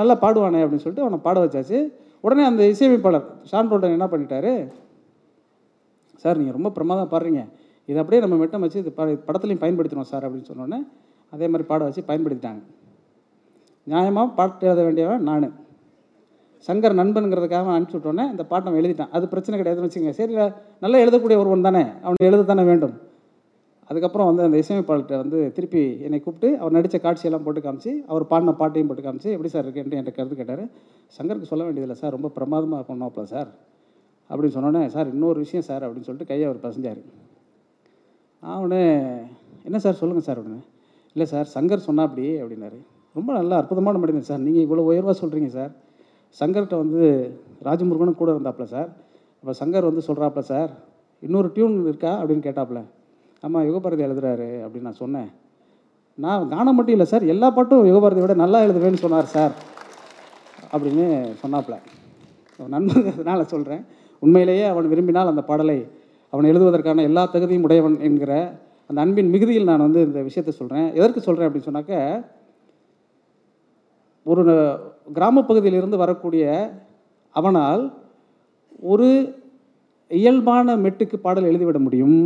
நல்லா பாடுவானே அப்படின்னு சொல்லிட்டு அவனை பாட வச்சாச்சு. உடனே அந்த இசையமைப்பாளர் ஷான் ரோல்டன் என்ன பண்ணிட்டாரு? சார் நீங்கள் ரொம்ப பிரமாதம் பாடுறீங்க. இதை அப்படியே நம்ம மெட்டம் வச்சு இது ப படத்துலையும் பயன்படுத்தணும் சார் அப்படின்னு சொன்னோன்னே அதே மாதிரி பாட வச்சு பயன்படுத்திட்டாங்க. நியாயமாக பாட்டு எழுத வேண்டியவன் நான். சங்கர் நண்பனுங்கிறதுக்காக அனுப்பிச்சி விட்டோன்னே இந்த பாட்டை எழுதிட்டான். அது பிரச்சனை கிடையாதுன்னு வச்சுக்கோங்க. சரி நல்லா எழுதக்கூடிய ஒருவன் தானே. அவன் எழுத தானே வேண்டும். அதுக்கப்புறம் வந்து அந்த இசையமைப்பாளர்கிட்ட வந்து திருப்பி என்னை கூப்பிட்டு அவர் நடித்த காட்சியெல்லாம் போட்டு காமிச்சு அவர் பாடின பாட்டையும் போட்டு காமிச்சு எப்படி சார் இருக்குன்ட்டு என்கிட்ட கருத்து கேட்டார். சங்கருக்கு சொல்ல வேண்டியதில்லை சார் ரொம்ப பிரமாதமாக பண்ணோப்ல சார். அப்படின்னு சொன்னோன்னே சார் இன்னொரு விஷயம் சார் அப்படின்னு சொல்லிட்டு கையை அவர் பசஞ்சார். அவனு என்ன சார் சொல்லுங்கள் சார் அப்படின்னு. இல்லை சார் சங்கர் சொன்னா அப்படி அப்படின்னாரு. ரொம்ப நல்லா அற்புதமான மனிதன் சார். நீங்கள் இவ்வளோ உயர்வாக சொல்கிறீங்க சார். சங்கர்கிட்ட வந்து ராஜமுருகனும் கூட இருந்தாப்புல சார். அப்போ சங்கர் வந்து சொல்கிறாப்புல சார் இன்னொரு டியூன் இருக்கா? அப்படின்னு கேட்டாப்புல. ஆமாம் யுகபாரதி எழுதுறாரு அப்படின்னு நான் சொன்னேன். நான் கானம் மட்டும் இல்லை சார் எல்லா பாட்டும் யுகபாரதியை விட நல்லா எழுதுவேன்னு சொன்னார் சார் அப்படின்னு சொன்னாப்புல. நண்பர்களால் சொல்கிறேன் உண்மையிலேயே அவன் விரும்பினால் அந்த பாடலை அவன் எழுதுவதற்கான எல்லா தகுதியும் உடையவன் என்கிற அந்த அன்பின் மிகுதியில் நான் வந்து இந்த விஷயத்தை சொல்கிறேன் எதற்கு சொல்கிறேன் அப்படின்னு சொன்னாக்க ஒரு கிராமப்பகுதியிலிருந்து வரக்கூடிய அவனால் ஒரு இயல்பான மெட்டுக்கு பாடல் எழுதிவிட முடியும்.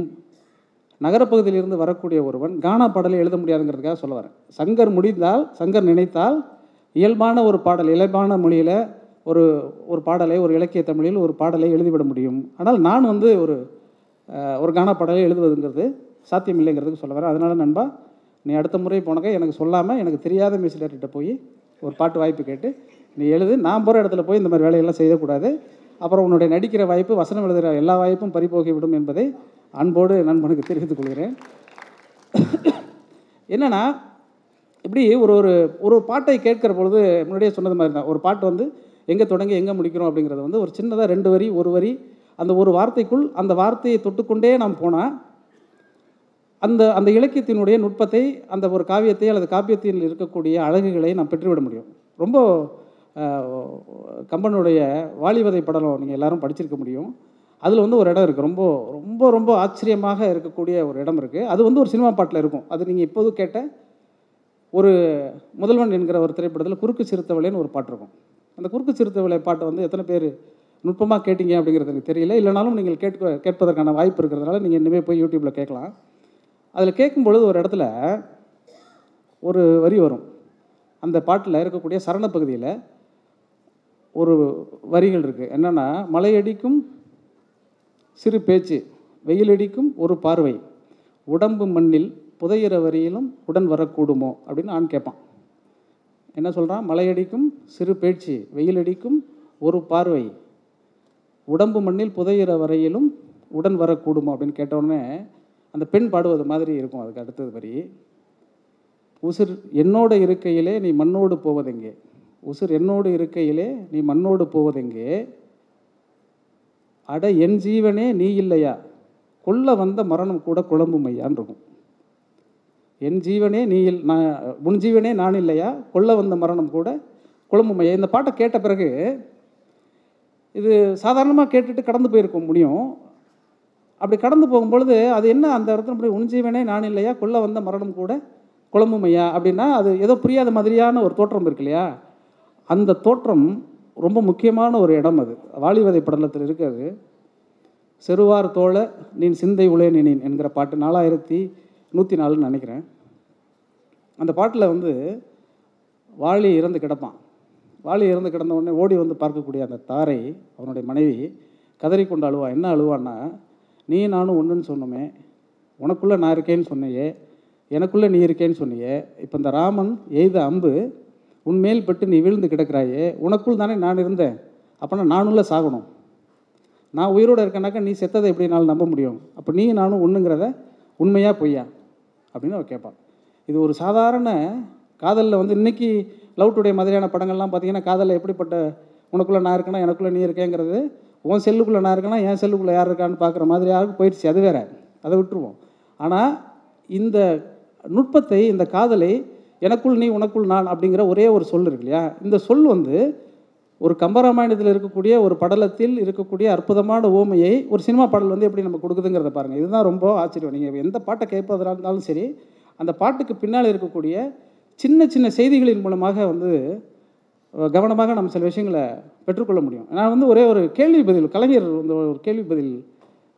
நகரப்பகுதியிலிருந்து வரக்கூடிய ஒருவன் கானா பாடலை எழுத முடியாதுங்கிறதுக்காக சொல்ல வரேன். சங்கர் முடிந்தால் சங்கர் நினைத்தால் இயல்பான ஒரு பாடல் இயல்பான மொழியில் ஒரு ஒரு பாடலை ஒரு இலக்கிய தமிழில் ஒரு பாடலை எழுதிவிட முடியும். ஆனால் நான் வந்து ஒரு ஒரு கானா பாடலை எழுதுவதுங்கிறது சாத்தியம் இல்லைங்கிறதுக்கு சொல்ல வரேன். அதனால் நண்பா நீ அடுத்த முறை போனக்க எனக்கு சொல்லாமல் எனக்கு தெரியாத மியூசிக் டைரக்டர்கிட்ட போய் ஒரு பாட்டு வாய்ப்பு கேட்டு நீ எழுது நான் போகிற இடத்துல போய் இந்த மாதிரி வேலையெல்லாம் செய்யக்கூடாது. அப்புறம் உன்னுடைய நடிக்கிற வாய்ப்பு வசனம் எழுதுகிற எல்லா வாய்ப்பும் பறிபோகிவிடும் என்பதை அன்போடு நண்பனுக்கு தெரிவித்துக் கொள்கிறேன். என்னென்னா இப்படி ஒரு ஒரு ஒரு பாட்டை கேட்கிற பொழுது முன்னாடியே சொன்னது மாதிரி தான். ஒரு பாட்டு வந்து எங்கே தொடங்கி எங்கே முடிக்கிறோம்? அப்படிங்கிறது வந்து ஒரு சின்னதாக ரெண்டு வரி ஒரு வரி அந்த ஒரு வார்த்தைக்குள் அந்த வார்த்தையை தொட்டுக்கொண்டே நாம் போனால் அந்த அந்த இலக்கியத்தினுடைய நுட்பத்தை அந்த ஒரு காவியத்தை அல்லது காப்பியத்தில் இருக்கக்கூடிய அழகுகளை நாம் பெற்றுவிட முடியும். ரொம்ப கம்பனுடைய வாலிவதை படலம் நீங்கள் எல்லாரும் படிச்சிருக்க முடியும். அதில் வந்து ஒரு இடம் இருக்குது ரொம்ப ரொம்ப ரொம்ப ஆச்சரியமாக இருக்கக்கூடிய ஒரு இடம் இருக்குது அது வந்து ஒரு சினிமா பாட்டில் இருக்கும். அது நீங்கள் இப்போது கேட்ட ஒரு முதல்வன் என்கிற ஒரு திரைப்படத்தில் குறுக்கு சிறுத்தவளைன்னு ஒரு பாட்டு இருக்கும். அந்த குறுக்கு சிறுத்தவளை பாட்டை வந்து எத்தனை பேர் நுட்பமாக கேட்டீங்க அப்படிங்கிறது எனக்கு தெரியல. இல்லைனாலும் நீங்கள் கேட்க கேட்பதற்கான வாய்ப்பு இருக்கிறதுனால நீங்கள் இனிமேல் போய் யூடியூப்பில் கேட்கலாம். அதில் கேட்கும் பொழுது ஒரு இடத்துல ஒரு வரி வரும். அந்த பாட்டில் இருக்கக்கூடிய சரண பகுதியில் ஒரு வரிகள் இருக்குது என்னென்னா மலையடிக்கும் சிறு பேச்சு வெயிலடிக்கும் ஒரு பார்வை. உடம்பு மண்ணில் புதையிற வரியிலும் உடன் வரக்கூடுமோ? அப்படின்னு ஆண் கேட்பான். என்ன சொல்கிறான் மலையடிக்கும் சிறு பேச்சு வெயிலடிக்கும் ஒரு பார்வை. உடம்பு மண்ணில் புதையிற வரையிலும் உடன் வரக்கூடுமோ? அப்படின்னு கேட்டவுடனே அந்த பெண் பாடுவது மாதிரி இருக்கும் அதுக்கு அடுத்தது வரி உசிர் என்னோட இருக்கையிலே நீ மண்ணோடு போவதெங்கே? உசிர் என்னோடு இருக்கையிலே நீ மண்ணோடு போவதெங்கே? அட என் ஜீவனே நீ இல்லையா? கொல்ல வந்த மரணம் கூட குழம்பும் ஐயான்னு இருக்கும் என் ஜீவனே நீ இல் நான் உன் ஜீவனே நான் இல்லையா? கொல்ல வந்த மரணம் கூட குழம்பும் ஐயா இந்த பாட்டை கேட்ட பிறகு இது சாதாரணமாக கேட்டுட்டு கடந்து போயிருக்க முடியும் அப்படி கடந்து போகும்பொழுது அது என்ன? அந்த இடத்துல அப்படி உன் நான் இல்லையா? கொல்ல வந்த மரணம் கூட குழம்பும் ஐயா அப்படின்னா அது ஏதோ புரியாத மாதிரியான ஒரு தோற்றம் இருக்கு இல்லையா? அந்த தோற்றம் ரொம்ப முக்கியமான ஒரு இடம் அது. வாலிவதை படலத்தில் இருக்காது. செருவார் தோழ நீ சிந்தை உளே நினேன் என்கிற பாட்டு நாலாயிரத்தி நூற்றி நாலுன்னு நினைக்கிறேன். அந்த பாட்டில் வந்து வாலி இறந்து கிடப்பான். வாலி இறந்து கிடந்த உடனே ஓடி வந்து பார்க்கக்கூடிய அந்த தாரை அவனுடைய மனைவி கதறி கொண்டு அழுவான் என்ன அழுவான்னா நீ நானும் ஒன்றுன்னு சொன்னோமே உனக்குள்ளே நான் இருக்கேன்னு சொன்னையே எனக்குள்ளே நீ இருக்கேன்னு சொன்னியே இப்போ இந்த ராமன் எய்த அம்பு உன்மேல் பட்டு நீ விழுந்து கிடக்கிறாயே உனக்குள் தானே நான் இருந்தேன் அப்போனா நானும்ல சாகணும். நான் உயிரோடு இருக்கேனாக்கா நீ செத்ததை எப்படினாலும் நம்ப முடியும்? அப்போ நீ நானும் ஒன்றுங்கிறத உண்மையாக பொய்யா? அப்படின்னு அவர் கேட்பான் இது ஒரு சாதாரண காதலில் வந்து இன்னைக்கு லவ் டுடே மாதிரியான படங்கள்லாம் பார்த்தீங்கன்னா காதலில் எப்படிப்பட்ட உனக்குள்ளே நான் இருக்கேன்னா எனக்குள்ளே நீ இருக்கேங்கிறது உன் செல்லுக்குள்ளே நான் இருக்கேனா என் செல்லுக்குள்ளே யார் இருக்கான்னு பார்க்குற மாதிரியாக போயிடுச்சு. அது வேற. அதை விட்டுருவோம். ஆனால் இந்த நுட்பத்தை இந்த காதலை எனக்குள் நீ உனக்குள் நான் அப்படிங்கிற ஒரே ஒரு சொல் இருக்கு இல்லையா? இந்த சொல் வந்து ஒரு கம்பராமாயணத்தில் இருக்கக்கூடிய ஒரு படலத்தில் இருக்கக்கூடிய அற்புதமான ஓமையை ஒரு சினிமா பாடல் வந்து எப்படி நம்ம கொடுக்குதுங்கிறத பாருங்கள் இதுதான் ரொம்ப ஆச்சரியம். நீங்கள் எந்த பாட்டை கேட்பதாக இருந்தாலும் சரி அந்த பாட்டுக்கு பின்னால் இருக்கக்கூடிய சின்ன சின்ன செய்திகளின் மூலமாக வந்து கவனமாக நம்ம சில விஷயங்களை பெற்றுக்கொள்ள முடியும். நான் வந்து ஒரே ஒரு கேள்வி பதில் கலைஞர் வந்து ஒரு கேள்வி பதில்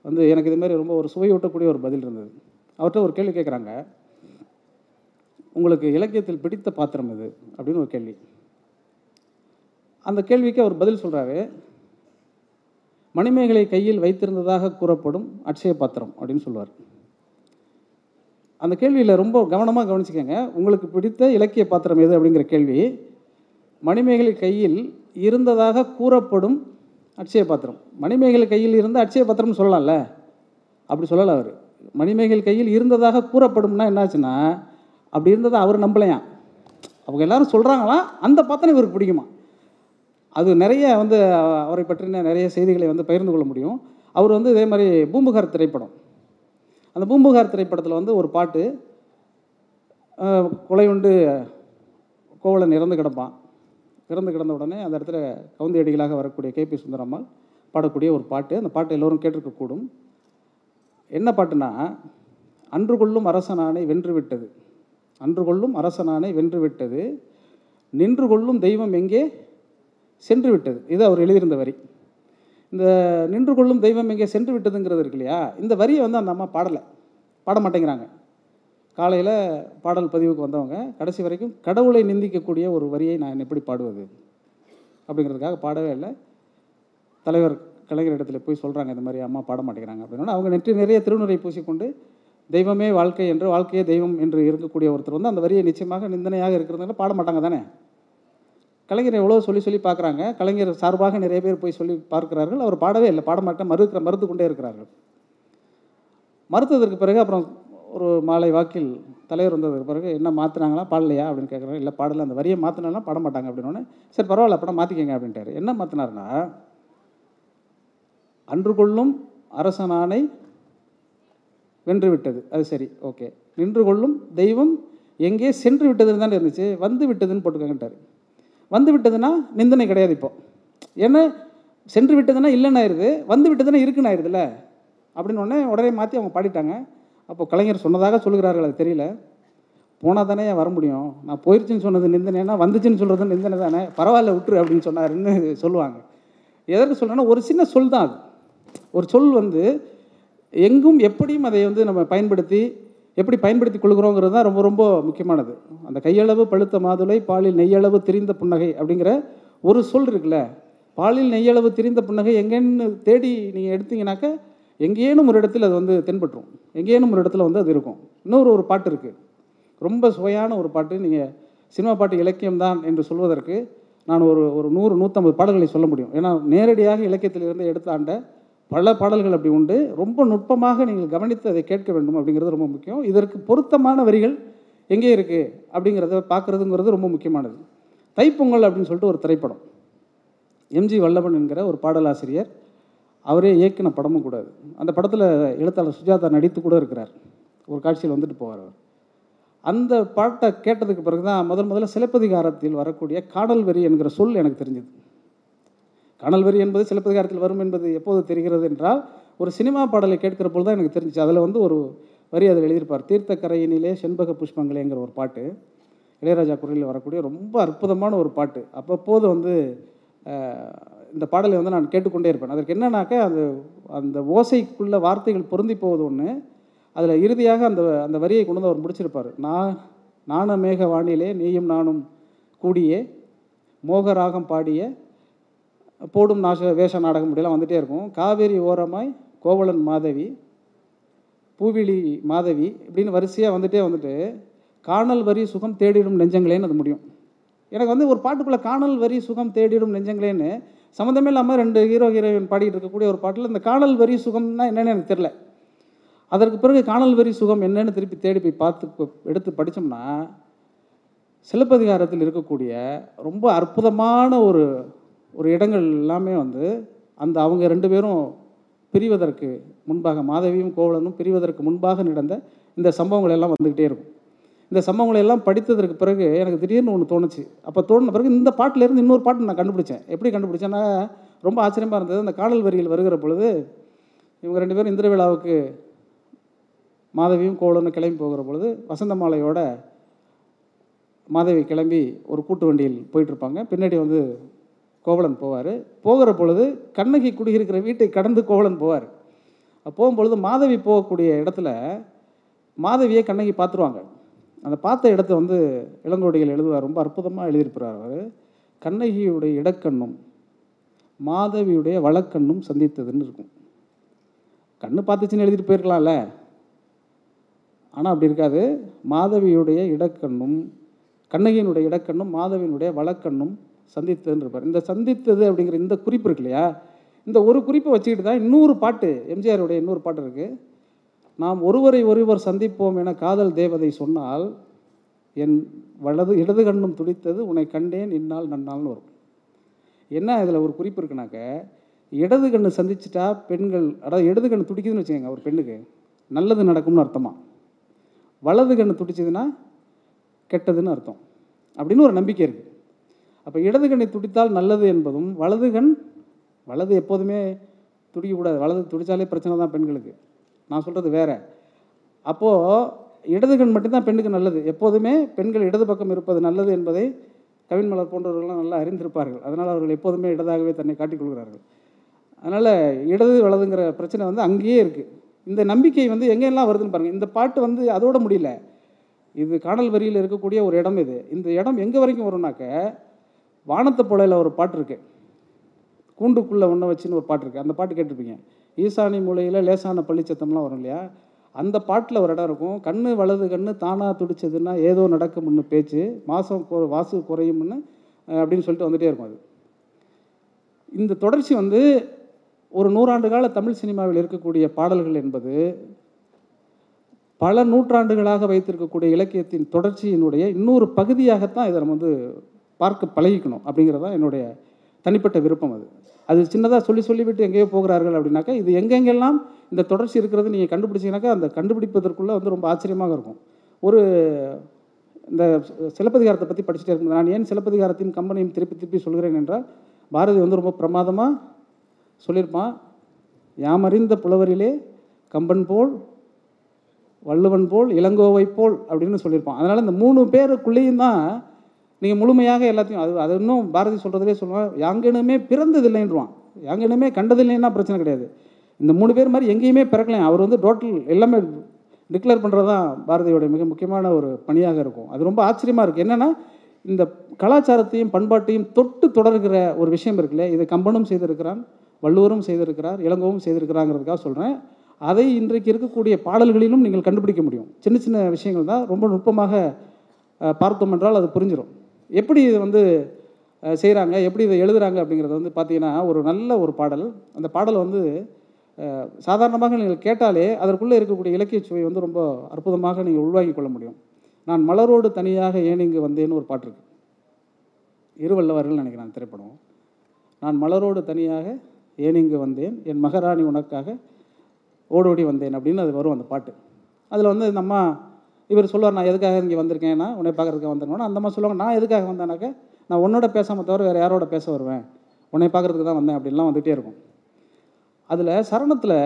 வந்து எனக்கு இது மாதிரி ரொம்ப ஒரு சுவையூட்டக்கூடிய ஒரு பதில் இருந்தது. அவர்கிட்ட ஒரு கேள்வி கேட்குறாங்க உங்களுக்கு இலக்கியத்தில் பிடித்த பாத்திரம் இது அப்படின்னு ஒரு கேள்வி. அந்த கேள்விக்கு அவர் பதில் சொல்கிறாரு மணிமேகலை கையில் வைத்திருந்ததாக கூறப்படும் அட்சய பாத்திரம் அப்படின்னு சொல்லுவார். அந்த கேள்வியில் ரொம்ப கவனமாக கவனிச்சுக்கோங்க. உங்களுக்கு பிடித்த இலக்கிய பாத்திரம் எது? அப்படிங்கிற கேள்வி மணிமேகலை கையில் இருந்ததாக கூறப்படும் அட்சய பாத்திரம் மணிமேகலை கையில் இருந்த அட்சய பாத்திரம்னு சொல்லலாம்ல? அப்படி சொல்லலை அவர். மணிமேகல் கையில் இருந்ததாக கூறப்படும்னா என்னாச்சுன்னா அப்படி இருந்ததை அவர் நம்பலையாம் அவங்க எல்லாரும் சொல்கிறாங்களாம் அந்த பாத்திரம் இவருக்கு பிடிக்குமா? அது நிறைய வந்து அவரை பற்றின நிறைய செய்திகளை வந்து பகிர்ந்து கொள்ள முடியும். அவர் வந்து இதே மாதிரி பூம்புகார் திரைப்படம். அந்த பூம்புகார் திரைப்படத்தில் வந்து ஒரு பாட்டு அஹ், கொலை உண்டு கோவலன் இறந்து கிடப்பான். இறந்து கிடந்த உடனே அந்த இடத்துல கவுந்தி அடிகளாக வரக்கூடிய கேபி சுந்தரம்மாள் பாடக்கூடிய ஒரு பாட்டு. அந்த பாட்டை எல்லோரும் கேட்டிருக்கக்கூடும். என்ன பாட்டுனா அன்று கொள்ளும் அரசனானை வென்று விட்டது. அன்று கொள்ளும் அரசனானை வென்று விட்டது. நின்று கொள்ளும் தெய்வம் எங்கே? சென்று விட்டது. இது அவர் எழுதியிருந்த வரி. இந்த நின்று கொள்ளும் தெய்வம் எங்கே? சென்று விட்டதுங்கிறது இருக்கு இல்லையா? இந்த வரியை வந்து அந்த அம்மா பாடலை. பாட மாட்டேங்கிறாங்க. காலையில் பாடல் பதிவுக்கு வந்தவங்க கடைசி வரைக்கும் கடவுளை நிந்திக்கக்கூடிய ஒரு வரியை நான் எப்படி பாடுவது அப்படிங்கிறதுக்காக பாடவே இல்லை. தலைவர் கலைஞர் இடத்துல போய் சொல்கிறாங்க இந்த மாதிரி அம்மா பாட மாட்டேங்கிறாங்க அப்படின்னா. அவங்க நெற்றி நிறைய திருநுரை பூசிக்கொண்டு தெய்வமே வாழ்க்கை என்று வாழ்க்கையே தெய்வம் என்று இருக்கக்கூடிய ஒருத்தர் வந்து அந்த வரியை நிச்சயமாக நிந்தனையாக இருக்கிறதுனால பாட மாட்டாங்க தானே? கலைஞர் எவ்வளோ சொல்லி சொல்லி பார்க்குறாங்க. கலைஞர் சார்பாக நிறைய பேர் போய் சொல்லி பார்க்கிறார்கள். அவர் பாடவே இல்லை. பாட மாட்டேன் மறுக்கிற மறுத்து கொண்டே இருக்கிறார்கள். மறுத்ததற்கு பிறகு அப்புறம் ஒரு மாலை வாக்கில் தலைவர் வந்ததுக்கு பிறகு என்ன மாற்றினாங்களா பாடலையா? அப்படின்னு கேட்குறாங்க இல்லை பாடல. அந்த வரியை மாற்றினாலாம் பாட மாட்டாங்க அப்படின்னோடனே சரி பரவாயில்ல படம் மாற்றிக்கங்க அப்படின்ட்டாரு. என்ன மாற்றினாருன்னா அன்று கொள்ளும் அரசன் ஆணை வென்று விட்டது. அது சரி ஓகே. நின்று கொள்ளும் தெய்வம் எங்கே சென்று விட்டதுன்னு தானே இருந்துச்சு வந்து விட்டதுன்னு போட்டுக்கங்கட்டாரு வந்து விட்டதுன்னா நிந்தனை கிடையாது இப்போ. ஏன்னா சென்று விட்டதுன்னா இல்லைன்னு ஆயிடுது வந்து விட்டதுன்னா இருக்குன்னு ஆயிடுதுல்ல அப்படின்னு உடனே உடனே மாற்றி அவங்க பாடிட்டாங்க. அப்போ கலைஞர் சொன்னதாக சொல்கிறார்கள் அது தெரியல. போனால் தானே வர முடியும்? நான் போயிருச்சுன்னு சொன்னது நிந்தனேன்னா வந்துச்சுன்னு சொல்கிறது நிந்தனை தானே? பரவாயில்ல விட்டுரு அப்படின்னு சொன்னாருன்னு சொல்லுவாங்க. எதற்கு சொல்கிறேன்னா ஒரு சின்ன சொல் தான் அது. ஒரு சொல் வந்து எங்கும் எப்படியும் அதை வந்து நம்ம பயன்படுத்தி எப்படி பயன்படுத்தி கொள்கிறோங்கிறது தான் ரொம்ப ரொம்ப முக்கியமானது. அந்த கையளவு பழுத்த மாதுளை பாலில் நெய்யளவு திரிந்த புன்னகை அப்படிங்கிற ஒரு சொல் இருக்குல்ல. பாலில் நெய்யளவு திரிந்த புன்னகை எங்கேன்னு தேடி நீங்கள் எடுத்தீங்கன்னாக்க எங்கேனும் ஒரு இடத்துல அது வந்து தென்பற்றும் எங்கேனும் ஒரு இடத்துல வந்து அது இருக்கும். இன்னொரு ஒரு பாட்டு இருக்குது ரொம்ப சுவையான ஒரு பாட்டு. நீங்கள் சினிமா பாட்டு இலக்கியம் தான் என்று சொல்வதற்கு நான் ஒரு ஒரு நூறு நூற்றம்பது பாடல்களை சொல்ல முடியும். ஏன்னா நேரடியாக இலக்கியத்திலிருந்து எடுத்தாண்ட பல பாடல்கள் அப்படி உண்டு. ரொம்ப நுட்பமாக நீங்கள் கவனித்து அதை கேட்க வேண்டும் அப்படிங்கிறது ரொம்ப முக்கியம். இதற்கு பொருத்தமான வரிகள் எங்கே இருக்குது அப்படிங்கிறத பார்க்குறதுங்கிறது ரொம்ப முக்கியமானது. தைப்பொங்கல் அப்படின்னு சொல்லிட்டு ஒரு திரைப்படம். எம்ஜி வல்லபன் என்கிற ஒரு பாடலாசிரியர் அவரே இயக்கின படமும் கூடாது அந்த படத்தில் எழுத்தாளர் சுஜாதா நடித்து கூட இருக்கிறார். ஒரு காட்சியில் வந்துட்டு போவார் அவர். அந்த பாட்டை கேட்டதுக்கு பிறகு தான் முதல் முதல்ல சிலப்பதிகாரத்தில் வரக்கூடிய காடல் வரி என்கிற சொல் எனக்கு தெரிஞ்சது. காடல் வரி என்பது சிலப்பதிகாரத்தில் வரும் என்பது எப்போது தெரிகிறது என்றால் ஒரு சினிமா பாடலை கேட்கிற போல் தான் எனக்கு தெரிஞ்சிச்சு. அதில் வந்து ஒரு வரி அதில் எழுதியிருப்பார் தீர்த்தக்கரையினிலே செண்பக புஷ்பங்களேங்கிற ஒரு பாட்டு. இளையராஜா குரலில் வரக்கூடிய ரொம்ப அற்புதமான ஒரு பாட்டு. அப்பப்போது வந்து இந்த பாடலை வந்து நான் கேட்டுக்கொண்டே இருப்பேன். அதற்கு என்னன்னாக்கா அது அந்த ஓசைக்குள்ள வார்த்தைகள் பொருந்தி போவது ஒன்று அதில் இறுதியாக அந்த அந்த வரியை கொண்டு வந்து அவர் முடிச்சிருப்பார். நான் நான மேக வானிலே நீயும் நானும் கூடியே மோகராகம் பாடிய போடும் நாச வேஷ நாடகம் இப்படிலாம் வந்துட்டே இருக்கும். காவேரி ஓரமாய் கோவலன் மாதவி பூவிழி மாதவி இப்படின்னு வரிசையாக வந்துகிட்டே வந்துட்டு காணல் வரி சுகம் தேடிடும் நெஞ்சங்களேன்னு அது முடியும். எனக்கு வந்து ஒரு பாட்டுக்குள்ளே காணல் வரி சுகம் தேடிடும் நெஞ்சங்களேன்னு சம்மந்தமே இல்லாமல் ரெண்டு ஹீரோ ஹீரோயின் பாடிட்டு இருக்கக்கூடிய ஒரு பாட்டில் இந்த காணல் வரி சுகம்னா என்னென்னு எனக்கு தெரில அதற்கு பிறகு காணல் வரி சுகம் என்னென்னு திருப்பி தேடி போய் பார்த்து எடுத்து படித்தோம்னா சிலப்பதிகாரத்தில் இருக்கக்கூடிய ரொம்ப அற்புதமான ஒரு ஒரு இடங்கள் எல்லாமே வந்து அந்த அவங்க ரெண்டு பேரும் பிரிவதற்கு முன்பாக மாதவியும் கோவலனும் பிரிவதற்கு முன்பாக நடந்த இந்த சம்பவங்கள் எல்லாம் வந்துக்கிட்டே இருக்கும். இந்த சம்பவங்களை எல்லாம் படித்ததற்கு பிறகு எனக்கு திடீர்னு ஒன்று தோணுச்சு. அப்போ தோணுன பிறகு இந்த பாட்டிலேருந்து இன்னொரு பாட்டு நான் கண்டுபிடிச்சேன். எப்படி கண்டுபிடிச்சேன்னா ரொம்ப ஆச்சரியமாக இருந்தது. அந்த காடல் வரியில் வருகிற பொழுது இவங்க ரெண்டு பேரும் இந்திர விழாவுக்கு மாதவியும் கோவலனும் கிளம்பி போகிற பொழுது வசந்த மாலையோட மாதவி கிளம்பி ஒரு கூட்டு வண்டியில் போயிட்டு இருப்பாங்க. பின்னாடி வந்து கோவலன் போவார். போகிற பொழுது கண்ணகி குடியிருக்கிற வீட்டை கடந்து கோவலன் போவார். போகும்பொழுது மாதவி போகக்கூடிய இடத்துல மாதவியை கண்ணகி பார்த்துருவாங்க. அந்த பார்த்த இடத்த வந்து இளங்கோடிகள் எழுதுவார். ரொம்ப அற்புதமாக எழுதியிருப்பார் அவர். கண்ணகியுடைய இடக்கண்ணும் மாதவியுடைய வழக்கண்ணும் சந்தித்ததுன்னு இருக்கும். கண்ணு பார்த்துச்சுன்னு எழுதிட்டு போயிருக்கலாம்ல. ஆனால் அப்படி இருக்காது. மாதவியுடைய இடக்கண்ணும் கண்ணகியினுடைய இடக்கண்ணும் மாதவியினுடைய வழக்கண்ணும் சந்தித்ததுன்னு இருப்பார். இந்த சந்தித்தது அப்படிங்கிற இந்த குறிப்பு இருக்கு இல்லையா? இந்த ஒரு குறிப்பை வச்சுக்கிட்டு தான் இன்னொரு பாட்டு எம்ஜிஆருடைய இன்னொரு பாட்டு இருக்குது நாம் ஒருவரை ஒருவர் சந்திப்போம் என காதல் தேவதை சொன்னால் என் வலது இடது கண்ணும் துடித்தது உன்னை கண்டேன் இந்நாள் நன்னாள்னு வரும். என்ன இதில் ஒரு குறிப்பு இருக்குனாக்க இடது கண்ணு சந்திச்சிட்டா பெண்கள் அதாவது இடது கண்ணு துடிக்குதுன்னு வச்சுக்கோங்க ஒரு பெண்ணுக்கு நல்லது நடக்கும்னு அர்த்தமா? வலது கண்ணு துடிச்சதுன்னா கெட்டதுன்னு அர்த்தம். அப்படின்னு ஒரு நம்பிக்கை இருக்குது அப்போ இடது கண்ணை துடித்தால் நல்லது என்பதும் வலது கண் வலது எப்போதுமே துடிக்கக்கூடாது. வலது துடித்தாலே பிரச்சனை தான் பெண்களுக்கு. நான் சொல்கிறது வேற. அப்போது இடது கண் மட்டும்தான் பெண்ணுக்கு நல்லது. எப்போதுமே பெண்கள் இடது பக்கம் இருப்பது நல்லது என்பதை கவின்மலர் போன்றவர்கள்லாம் நல்லா அறிந்திருப்பார்கள். அதனால் அவர்கள் எப்போதுமே இடதாகவே தன்னை காட்டிக் கொள்கிறார்கள். அதனால் இடது வலதுங்கிற பிரச்சனை வந்து அங்கேயே இருக்குது இந்த நம்பிக்கை வந்து எங்கெல்லாம் வருதுன்னு பாருங்கள் இந்த பாட்டு வந்து அதோட முடியல. இது காணல் வரியில் இருக்கக்கூடிய ஒரு இடம் இது. இந்த இடம் எங்கே வரைக்கும் வரும்னாக்க வானத்தை போலையில் ஒரு பாட்டு இருக்குது கூண்டுக்குள்ளே ஒன்றை வச்சுன்னு ஒரு பாட்டு இருக்குது அந்த பாட்டு கேட்டிருப்பீங்க. ஈசானி மூலையில் லேசான பள்ளிச்சத்தம்லாம் வரும் இல்லையா? அந்த பாட்டில் ஒரு இடம் இருக்கும். கண் வலது கண் தானாக துடிச்சதுன்னா ஏதோ நடக்கும்னு பேச்சு மாதம் வாசு குறையும்னு அப்படின்னு சொல்லிட்டு வந்துகிட்டே இருக்கும் அது. இந்த தொடர்ச்சி வந்து ஒரு நூறாண்டு கால தமிழ் சினிமாவில் இருக்கக்கூடிய பாடல்கள் என்பது பல நூற்றாண்டுகளாக வைத்திருக்கக்கூடிய இலக்கியத்தின் தொடர்ச்சியினுடைய இன்னொரு பகுதியாகத்தான் இதை நம்ம வந்து பார்க்க பழகிக்கணும் அப்படிங்கிறது தான் என்னுடைய தனிப்பட்ட விருப்பம் அது. அது சின்னதாக சொல்லி சொல்லிவிட்டு எங்கேயோ போகிறார்கள் அப்படின்னாக்கா இது எங்கெங்கெல்லாம் இந்த தொடர்ச்சி இருக்கிறது நீங்கள் கண்டுபிடிச்சீங்கன்னாக்கா அந்த கண்டுபிடிப்பதற்குள்ளே வந்து ரொம்ப ஆச்சரியமாக இருக்கும். ஒரு இந்த சிலப்பதிகாரத்தை பற்றி படிச்சுட்டே இருக்கும் நான் ஏன் சிலப்பதிகாரத்தின் கம்பெனியும் திருப்பி திருப்பி சொல்கிறேன் என்றால் பாரதி வந்து ரொம்ப பிரமாதமாக சொல்லியிருப்பான் யாமறிந்த புலவரிலே கம்பன் போல் வள்ளுவன் போல் இளங்கோவை போல் அப்படின்னு சொல்லியிருப்பான். அதனால் இந்த மூணு பேருக்குள்ளேயும் தான் நீங்கள் முழுமையாக எல்லாத்தையும் அது அது இன்னும் பாரதி சொல்கிறதுலே சொல்லுவான் யாங்கனுமே பிறந்ததில்லைன்றான் யாங்கனுமே கண்டதில்லைன்னா பிரச்சனை கிடையாது. இந்த மூணு பேர் மாதிரி எங்கேயுமே பிறக்கலாம் அவர் வந்து டோட்டல் எல்லாமே டிக்ளேர் பண்ணுறது தான் பாரதியோட மிக முக்கியமான ஒரு பணியாக இருக்கும். அது ரொம்ப ஆச்சரியமாக இருக்குது என்னென்னா இந்த கலாச்சாரத்தையும் பண்பாட்டையும் தொட்டு தொடர்கிற ஒரு விஷயம் இருக்குல்ல இது கம்பனும் செய்திருக்கிறான் வள்ளுவரும் செய்திருக்கிறார் இளங்கோவும் செய்திருக்கிறாங்கிறதுக்காக சொல்கிறேன் அதை இன்றைக்கு இருக்கக்கூடிய பாடல்களிலும் நீங்கள் கண்டுபிடிக்க முடியும். சின்ன சின்ன விஷயங்கள் தான் ரொம்ப நுட்பமாக பார்த்தோம் என்றால் அது புரிஞ்சிடும் எப்படி இது வந்து செய்கிறாங்க எப்படி இதை எழுதுறாங்க அப்படிங்கிறது வந்து பார்த்தீங்கன்னா ஒரு நல்ல ஒரு பாடல். அந்த பாடல் வந்து சாதாரணமாக நீங்கள் கேட்டாலே அதற்குள்ளே இருக்கக்கூடிய இலக்கிய சுவை வந்து ரொம்ப அற்புதமாக நீங்கள் உள்வாங்கிக் கொள்ள முடியும். நான் மலரோடு தனியாக ஏன் இங்கு வந்தேன்னு ஒரு பாட்டு இருக்கு. இருவல்லவர்கள் நினைக்கிறேன் திரைப்படம். நான் மலரோடு தனியாக ஏன் இங்கு வந்தேன் என் மகாராணி உனக்காக ஓடோடி வந்தேன் அப்படின்னு அது வரும் அந்த பாட்டு. அதில் வந்து இந்த அம்மா இவர் சொல்லுவார் நான் எதுக்காக இங்கே வந்திருக்கேன்னா உன்னை பார்க்குறதுக்கு வந்திருக்கேன்னா அந்த அம்மா சொல்லுவாங்க. நான் எதுக்காக வந்தேனாக்க நான் உன்னோட பேசாமல் தவிர வேறு யாரோட பேச வருவேன்? உன்னை பார்க்கறதுக்கு தான் வந்தேன் அப்படின்லாம் வந்துகிட்டே இருக்கும். அதில் சரணத்தில்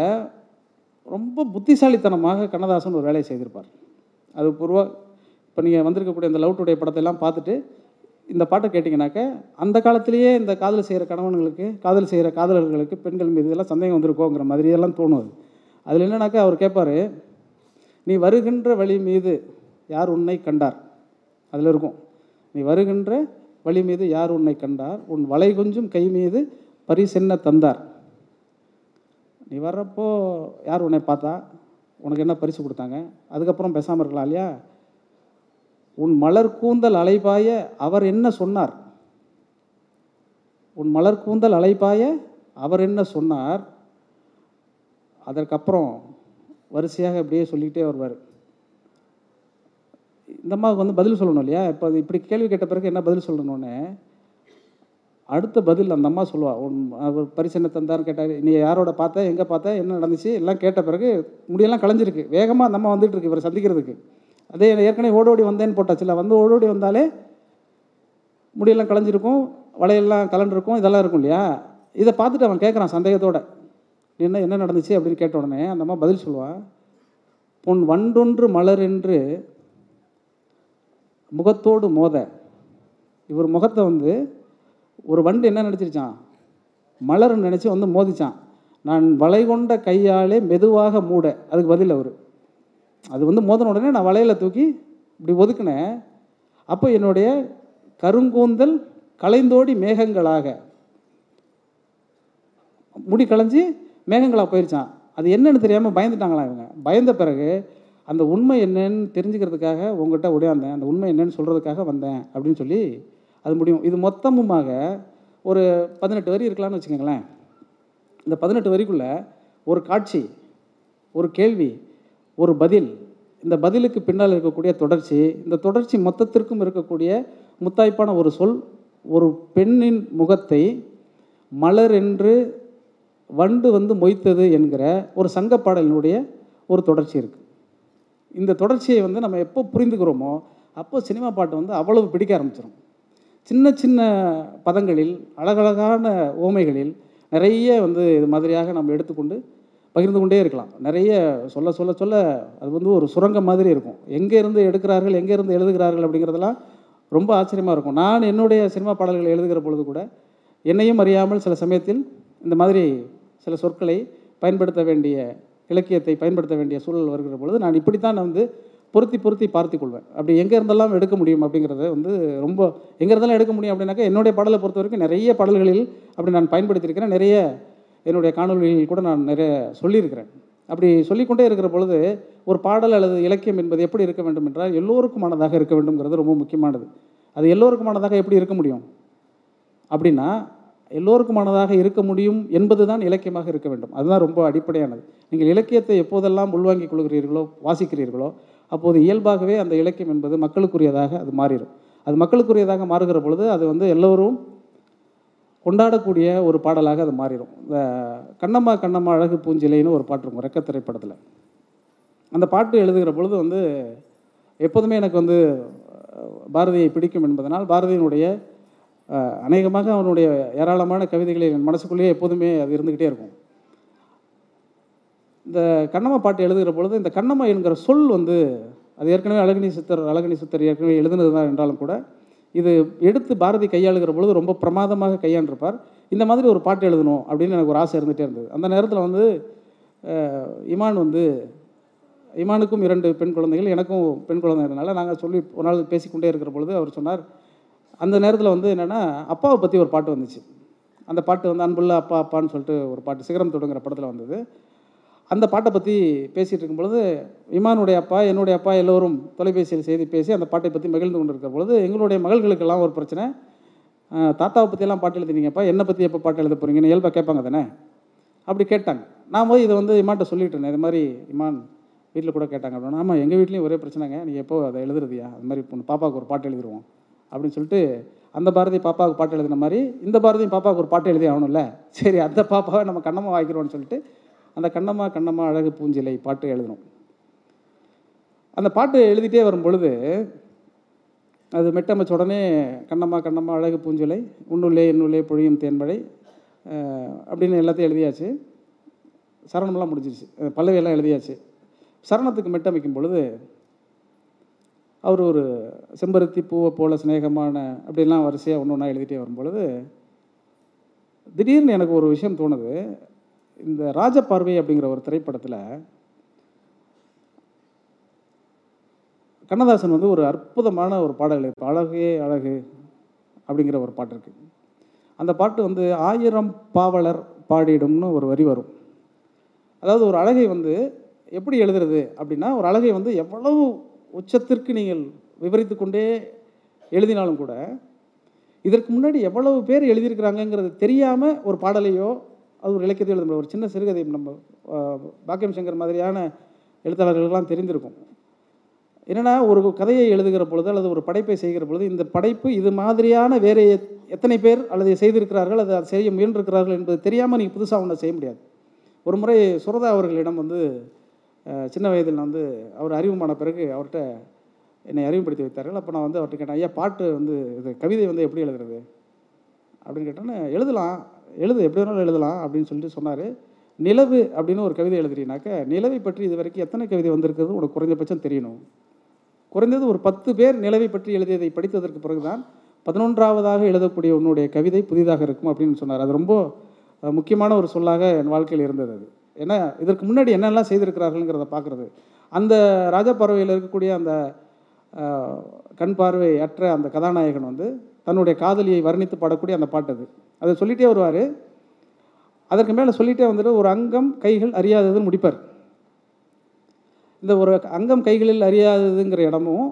ரொம்ப புத்திசாலித்தனமாக கண்ணதாசன் ஒரு வேலையை செய்திருப்பார். அது பூர்வ இப்போ நீங்கள் வந்திருக்கக்கூடிய இந்த லவ் டுடே படத்தை எல்லாம் பார்த்துட்டு இந்த பாட்டை கேட்டிங்கனாக்க அந்த காலத்திலேயே இந்த காதல் செய்கிற கணவன்களுக்கு காதல் செய்கிற காதலர்களுக்கு பெண்கள் மீது இதெல்லாம் சந்தேகம் வந்திருக்கோங்கிற மாதிரியெல்லாம் தோணும் அது. அதில் என்னன்னாக்கா அவர் கேட்பார் நீ வருகின்ற வழி மீது யார் உன்னை கண்டார்? அதில் இருக்கும். நீ வருகின்ற வழி மீது யார் உன்னை கண்டார்? உன் வலை கொஞ்சம் கை மீது பரிசென்ன தந்தார். நீ வர்றப்போ யார் உன்னை பார்த்தா? உனக்கு என்ன பரிசு கொடுத்தாங்க? அதுக்கப்புறம் பேசாமல் இருக்கலாம் இல்லையா? உன் மலர் கூந்தல் அலைபாய அவர் என்ன சொன்னார்? உன் மலர் கூந்தல் அலைபாய அவர் என்ன சொன்னார்? அதற்கப்புறம் வரிசையாக இப்படியே சொல்லிக்கிட்டே வருவார். இந்த அம்மாவுக்கு வந்து பதில் சொல்லணும் இல்லையா? இப்போ அது இப்படி கேள்வி கேட்ட பிறகு என்ன பதில் சொல்லணும்னு? அடுத்த பதில் அந்த அம்மா சொல்லுவாள் உன் அவர் பரிசு என்ன தந்தார்னு கேட்டார் நீ யாரோட பார்த்த எங்கே பார்த்த என்ன நடந்துச்சு? எல்லாம் கேட்ட பிறகு முடியெல்லாம் கலைஞ்சிருக்கு வேகமாக அந்த அம்மா வந்துட்டு இருக்கு இவரை சந்திக்கிறதுக்கு. அதே ஏற்கனவே ஓடோடி வந்தேன்னு போட்டாச்சுல வந்து ஓடோடி வந்தாலே முடியெல்லாம் கலைஞ்சிருக்கும் வலையெல்லாம் கலண்டிருக்கும் இதெல்லாம் இருக்கும் இல்லையா? இதை பார்த்துட்டு அவன் கேட்குறான் சந்தேகத்தோடு. என்ன என்ன நடந்துச்சு அப்படின்னு கேட்ட உடனே அந்த அம்மா பதில் சொல்லுவாள் பொன் வண்டொன்று மலர் என்று முகத்தோடு மோத. இவர் முகத்தை வந்து ஒரு வண்டு என்ன நினச்சிருச்சான் மலர்னு நினச்சி வந்து மோதிச்சான் நான் வளை கொண்ட கையாலே மெதுவாக மூட. அதுக்கு பதில் அவர். அது வந்து மோதின உடனே நான் வளையலை தூக்கி இப்படி ஒதுக்கினேன். அப்போ என்னுடைய கருங்கூந்தல் கலைந்தோடி மேகங்களாக முடி களைஞ்சி மேகங்களாக போயிருச்சான் அது என்னன்னு தெரியாமல் பயந்துட்டாங்களா இவங்க? பயந்த பிறகு அந்த உண்மை என்னன்னு தெரிஞ்சுக்கிறதுக்காக உங்ககிட்ட உடையாந்தேன் அந்த உண்மை என்னன்னு சொல்கிறதுக்காக வந்தேன் அப்படின்னு சொல்லி அது முடியும். இது மொத்தமுமாக ஒரு பதினெட்டு வரி இருக்கலாம்னு வச்சுக்கோங்களேன். இந்த பதினெட்டு வரிக்குள்ளே ஒரு காட்சி ஒரு கேள்வி ஒரு பதில் இந்த பதிலுக்கு பின்னால் இருக்கக்கூடிய தொடர்ச்சி இந்த தொடர்ச்சி மொத்தத்திற்கும் இருக்கக்கூடிய முத்தாய்ப்பான ஒரு சொல் ஒரு பெண்ணின் முகத்தை மலர் என்று வண்டு வந்து மொய்த்தது என்கிற ஒரு சங்கப்பாடலினுடைய ஒரு தொடர்ச்சி இருக்குது இந்த தொடர்ச்சியை வந்து நம்ம எப்போ புரிந்துக்கிறோமோ அப்போ சினிமா பாட்டு வந்து அவ்வளவு பிடிக்க ஆரம்பிச்சிடும் சின்ன சின்ன பதங்களில் அழகழகான ஓமைகளில் நிறைய வந்து இது மாதிரியாக நம்ம எடுத்துக்கொண்டு பகிர்ந்து கொண்டே இருக்கலாம். நிறைய சொல்ல சொல்ல சொல்ல அது வந்து ஒரு சுரங்கம் மாதிரி இருக்கும். எங்கேருந்து எடுக்கிறார்கள் எங்கேருந்து எழுதுகிறார்கள் அப்படிங்கிறதெல்லாம் ரொம்ப ஆச்சரியமாக இருக்கும். நான் என்னுடைய சினிமா பாடல்களை எழுதுகிற பொழுது கூட என்னையும் அறியாமல் சில சமயத்தில் இந்த மாதிரி சில சொற்களை பயன்படுத்த வேண்டிய இலக்கியத்தை பயன்படுத்த வேண்டிய சூழல் வருகிற பொழுது நான் இப்படித்தான் நான் வந்து பொருத்தி பொருத்தி பார்த்து கொள்வேன். அப்படி எங்கே இருந்தெல்லாம் எடுக்க முடியும் அப்படிங்கிறத வந்து ரொம்ப எங்கே இருந்தெல்லாம் எடுக்க முடியும் அப்படின்னாக்கா என்னுடைய பாடலை பொறுத்த வரைக்கும் நிறைய பாடல்களில் அப்படி நான் பயன்படுத்தியிருக்கிறேன். நிறைய என்னுடைய காணொலிகளில் கூட நான் நிறைய சொல்லியிருக்கிறேன். அப்படி சொல்லிக்கொண்டே இருக்கிற பொழுது ஒரு பாடல் அல்லது இலக்கியம் என்பது எப்படி இருக்க வேண்டும் என்றால் எல்லோருக்குமானதாக இருக்க வேண்டும்ங்கிறது ரொம்ப முக்கியமானது. அது எல்லோருக்குமானதாக எப்படி இருக்க முடியும்? அப்படின்னா எல்லோருக்குமானதாக இருக்க முடியும் என்பது தான் இலக்கியமாக இருக்க வேண்டும். அதுதான் ரொம்ப அடிப்படையானது. நீங்கள் இலக்கியத்தை எப்போதெல்லாம் உள்வாங்கிக் கொள்கிறீர்களோ வாசிக்கிறீர்களோ அப்போது இயல்பாகவே அந்த இலக்கியம் என்பது மக்களுக்குரியதாக அது மாறிடும். அது மக்களுக்குரியதாக மாறுகிற பொழுது அது வந்து எல்லோரும் கொண்டாடக்கூடிய ஒரு பாடலாக அது மாறிடும். இந்த கண்ணம்மா கண்ணம்மா அழகு பூஞ்சிலைன்னு ஒரு பாட்டு இருக்கும் ரெக்க திரைப்படத்தில். அந்த பாட்டு எழுதுகிற பொழுது வந்து எப்போதுமே எனக்கு வந்து பாரதியை பிடிக்கும் என்பதனால் பாரதியினுடைய அநேகமாக அவனுடைய ஏராளமான கவிதைகளை என் மனசுக்குள்ளேயே எப்போதுமே அது இருந்துக்கிட்டே இருக்கும். இந்த கண்ணம்மா பாட்டு எழுதுகிற பொழுது இந்த கண்ணம்மா என்கிற சொல் வந்து அது ஏற்கனவே அழகினி சித்தர் அழகினி சித்தர் ஏற்கனவே எழுதுனது தான் என்றாலும் கூட இது எடுத்து பாரதி கையாளுகிற பொழுது ரொம்ப பிரமாதமாக கையாண்டிருப்பார். இந்த மாதிரி ஒரு பாட்டு எழுதணும் அப்படின்னு எனக்கு ஒரு ஆசை இருந்துகிட்டே இருந்தது. அந்த நேரத்தில் வந்து இமான் வந்து இமானுக்கும் இரண்டு பெண் குழந்தைகள் எனக்கும் பெண் குழந்தைனால நாங்கள் சொல்லி ஒரு நாள் பேசிக்கொண்டே இருக்கிற பொழுது அவர் சொன்னார் அந்த நேரத்தில் வந்து என்னென்னா அப்பாவை பற்றி ஒரு பாட்டு வந்துச்சு. அந்த பாட்டு வந்து அன்புள்ள அப்பா அப்பான்னு சொல்லிட்டு ஒரு பாட்டு சிகரம் தொடுங்கிற படத்தில் வந்தது. அந்த பாட்டை பற்றி பேசிகிட்டு இருக்கும் பொழுது இமானுடைய அப்பா என்னுடைய அப்பா எல்லோரும் தொலைபேசியில் செய்தி பேசி அந்த பாட்டை பற்றி மகிழ்ந்து கொண்டு இருக்கிற பொழுது எங்களுடைய மகள்களுக்கெல்லாம் ஒரு பிரச்சனை. தாத்தாவை பற்றியெல்லாம் பாட்டு எழுதினீங்கப்பா என்னை பற்றி எப்போ பாட்டு எழுத போகிறீங்கன்னு இயல்பாக கேட்பாங்க தானே? அப்படி கேட்டாங்க. நான் போய் இதை வந்து இமான்ட்ட சொல்லிட்டு இருந்தேன். இது மாதிரி இமான் வீட்டில் கூட கேட்டாங்க. அப்படின்னா ஆமாம் எங்கள் வீட்லேயும் ஒரே பிரச்சனைங்க. நீ எப்போ அதை எழுதுறதியா? அது மாதிரி பொண்ணு பாப்பாவுக்கு ஒரு பாட்டு எழுதிடுவோம் அப்படின்னு சொல்லிட்டு அந்த பாரதி பாப்பாவுக்கு பாட்டு எழுதின மாதிரி இந்த பாரதியும் பாப்பாவுக்கு ஒரு பாட்டு எழுதி ஆகணும்ல. சரி அந்த பாப்பாவை நம்ம கண்ணம்மா வாய்க்கிறோம்னு சொல்லிட்டு அந்த கண்ணம்மா கண்ணம்மா அழகு பூஞ்சிலை பாட்டு எழுதணும் அந்த பாட்டு எழுதிட்டே வரும் பொழுது அது மெட்டமைச்ச உடனே கண்ணம்மா கண்ணம்மா அழகு பூஞ்சிலை உன்னுள்ளே என்னுள்ளே பொழியும் தேன்மழை அப்படின்னு எல்லாத்தையும் எழுதியாச்சு. சரணமெல்லாம் முடிஞ்சிருச்சு. பல்லவியெல்லாம் எழுதியாச்சு. சரணத்துக்கு மெட்டமைக்கும் பொழுது அவர் ஒரு செம்பருத்தி பூவை போல சிநேகமான அப்படிலாம் வரிசையாக ஒன்று ஒன்றா எழுதிட்டே வரும்பொழுது திடீர்னு எனக்கு ஒரு விஷயம் தோணுது. இந்த ராஜபார்வை அப்படிங்கிற ஒரு திரைப்படத்தில் கண்ணதாசன் வந்து ஒரு அற்புதமான ஒரு பாடல் இருக்குது அழகே அழகு அப்படிங்கிற ஒரு பாட்டு இருக்குது அந்த பாட்டு வந்து ஆயிரம் பாவலர் பாடிடும்னு ஒரு வரி வரும். அதாவது ஒரு அழகை வந்து எப்படி எழுதுறது அப்படின்னா ஒரு அழகை வந்து எவ்வளவு உச்சத்திற்கு நீங்கள் விவரித்து கொண்டே எழுதினாலும் கூட இதற்கு முன்னாடி எவ்வளவு பேர் எழுதியிருக்கிறாங்கங்கிறது தெரியாமல் ஒரு பாடலையோ அது ஒரு இலக்கியத்தை எழுத ஒரு சின்ன சிறுகதை நம்ம பாக்கியம் சங்கர் மாதிரியான எழுத்தாளர்களுக்கெல்லாம் தெரிந்திருக்கும். என்னன்னா ஒரு கதையை எழுதுகிற பொழுது அல்லது ஒரு படைப்பை செய்கிற பொழுது இந்த படைப்பு இது மாதிரியான வேறு எத்- எத்தனை பேர் அல்லது செய்திருக்கிறார்கள் அது அதை செய்ய முயன்றிருக்கிறார்கள் என்பது தெரியாமல் நீங்கள் புதுசாக ஒன்றை செய்ய முடியாது. ஒரு முறை சுரதா அவர்களிடம் வந்து சின்ன வயதில் நான் வந்து அவர் அறிவுமான பிறகு அவர்கிட்ட என்னை அறிவுப்படுத்தி வைத்தார்கள். அப்போ நான் வந்து அவர்கிட்ட கேட்டேன் ஐயா பாட்டு வந்து இது கவிதை வந்து எப்படி எழுதுறது? அப்படின்னு கேட்டோன்னே எழுதலாம் எழுது எப்படி வேணாலும் எழுதலாம் அப்படின்னு சொல்லிட்டு சொன்னார். நிலவு அப்படின்னு ஒரு கவிதை எழுதுறீனாக்க நிலவை பற்றி இது வரைக்கும் எத்தனை கவிதை வந்திருக்கிறது உனக்கு குறைஞ்சபட்சம் தெரியணும். குறைந்தது ஒரு பத்து பேர் நிலவை பற்றி எழுதியதை படித்ததற்கு பிறகுதான் பதினொன்றாவதாக எழுதக்கூடிய உன்னுடைய கவிதை புதிதாக இருக்கும் அப்படின்னு சொன்னார். அது ரொம்ப முக்கியமான ஒரு சொல்லாக என் வாழ்க்கையில் இருந்தது அது. ஏன்னா இதற்கு முன்னாடி என்னெல்லாம் செய்திருக்கிறார்கள்ங்கிறத பார்க்குறது. அந்த ராஜா பறவையில் இருக்கக்கூடிய அந்த கண் பார்வை அற்ற அந்த கதாநாயகன் வந்து தன்னுடைய காதலியை வர்ணித்து பாடக்கூடிய அந்த பாட்டு அது. அதை சொல்லிட்டே வருவார். அதற்கு மேலே சொல்லிட்டே வந்துட்டு ஒரு அங்கம் கைகள் அறியாததுன்னு முடிப்பார். இந்த ஒரு அங்கம் கைகளில் அறியாததுங்கிற இடமும்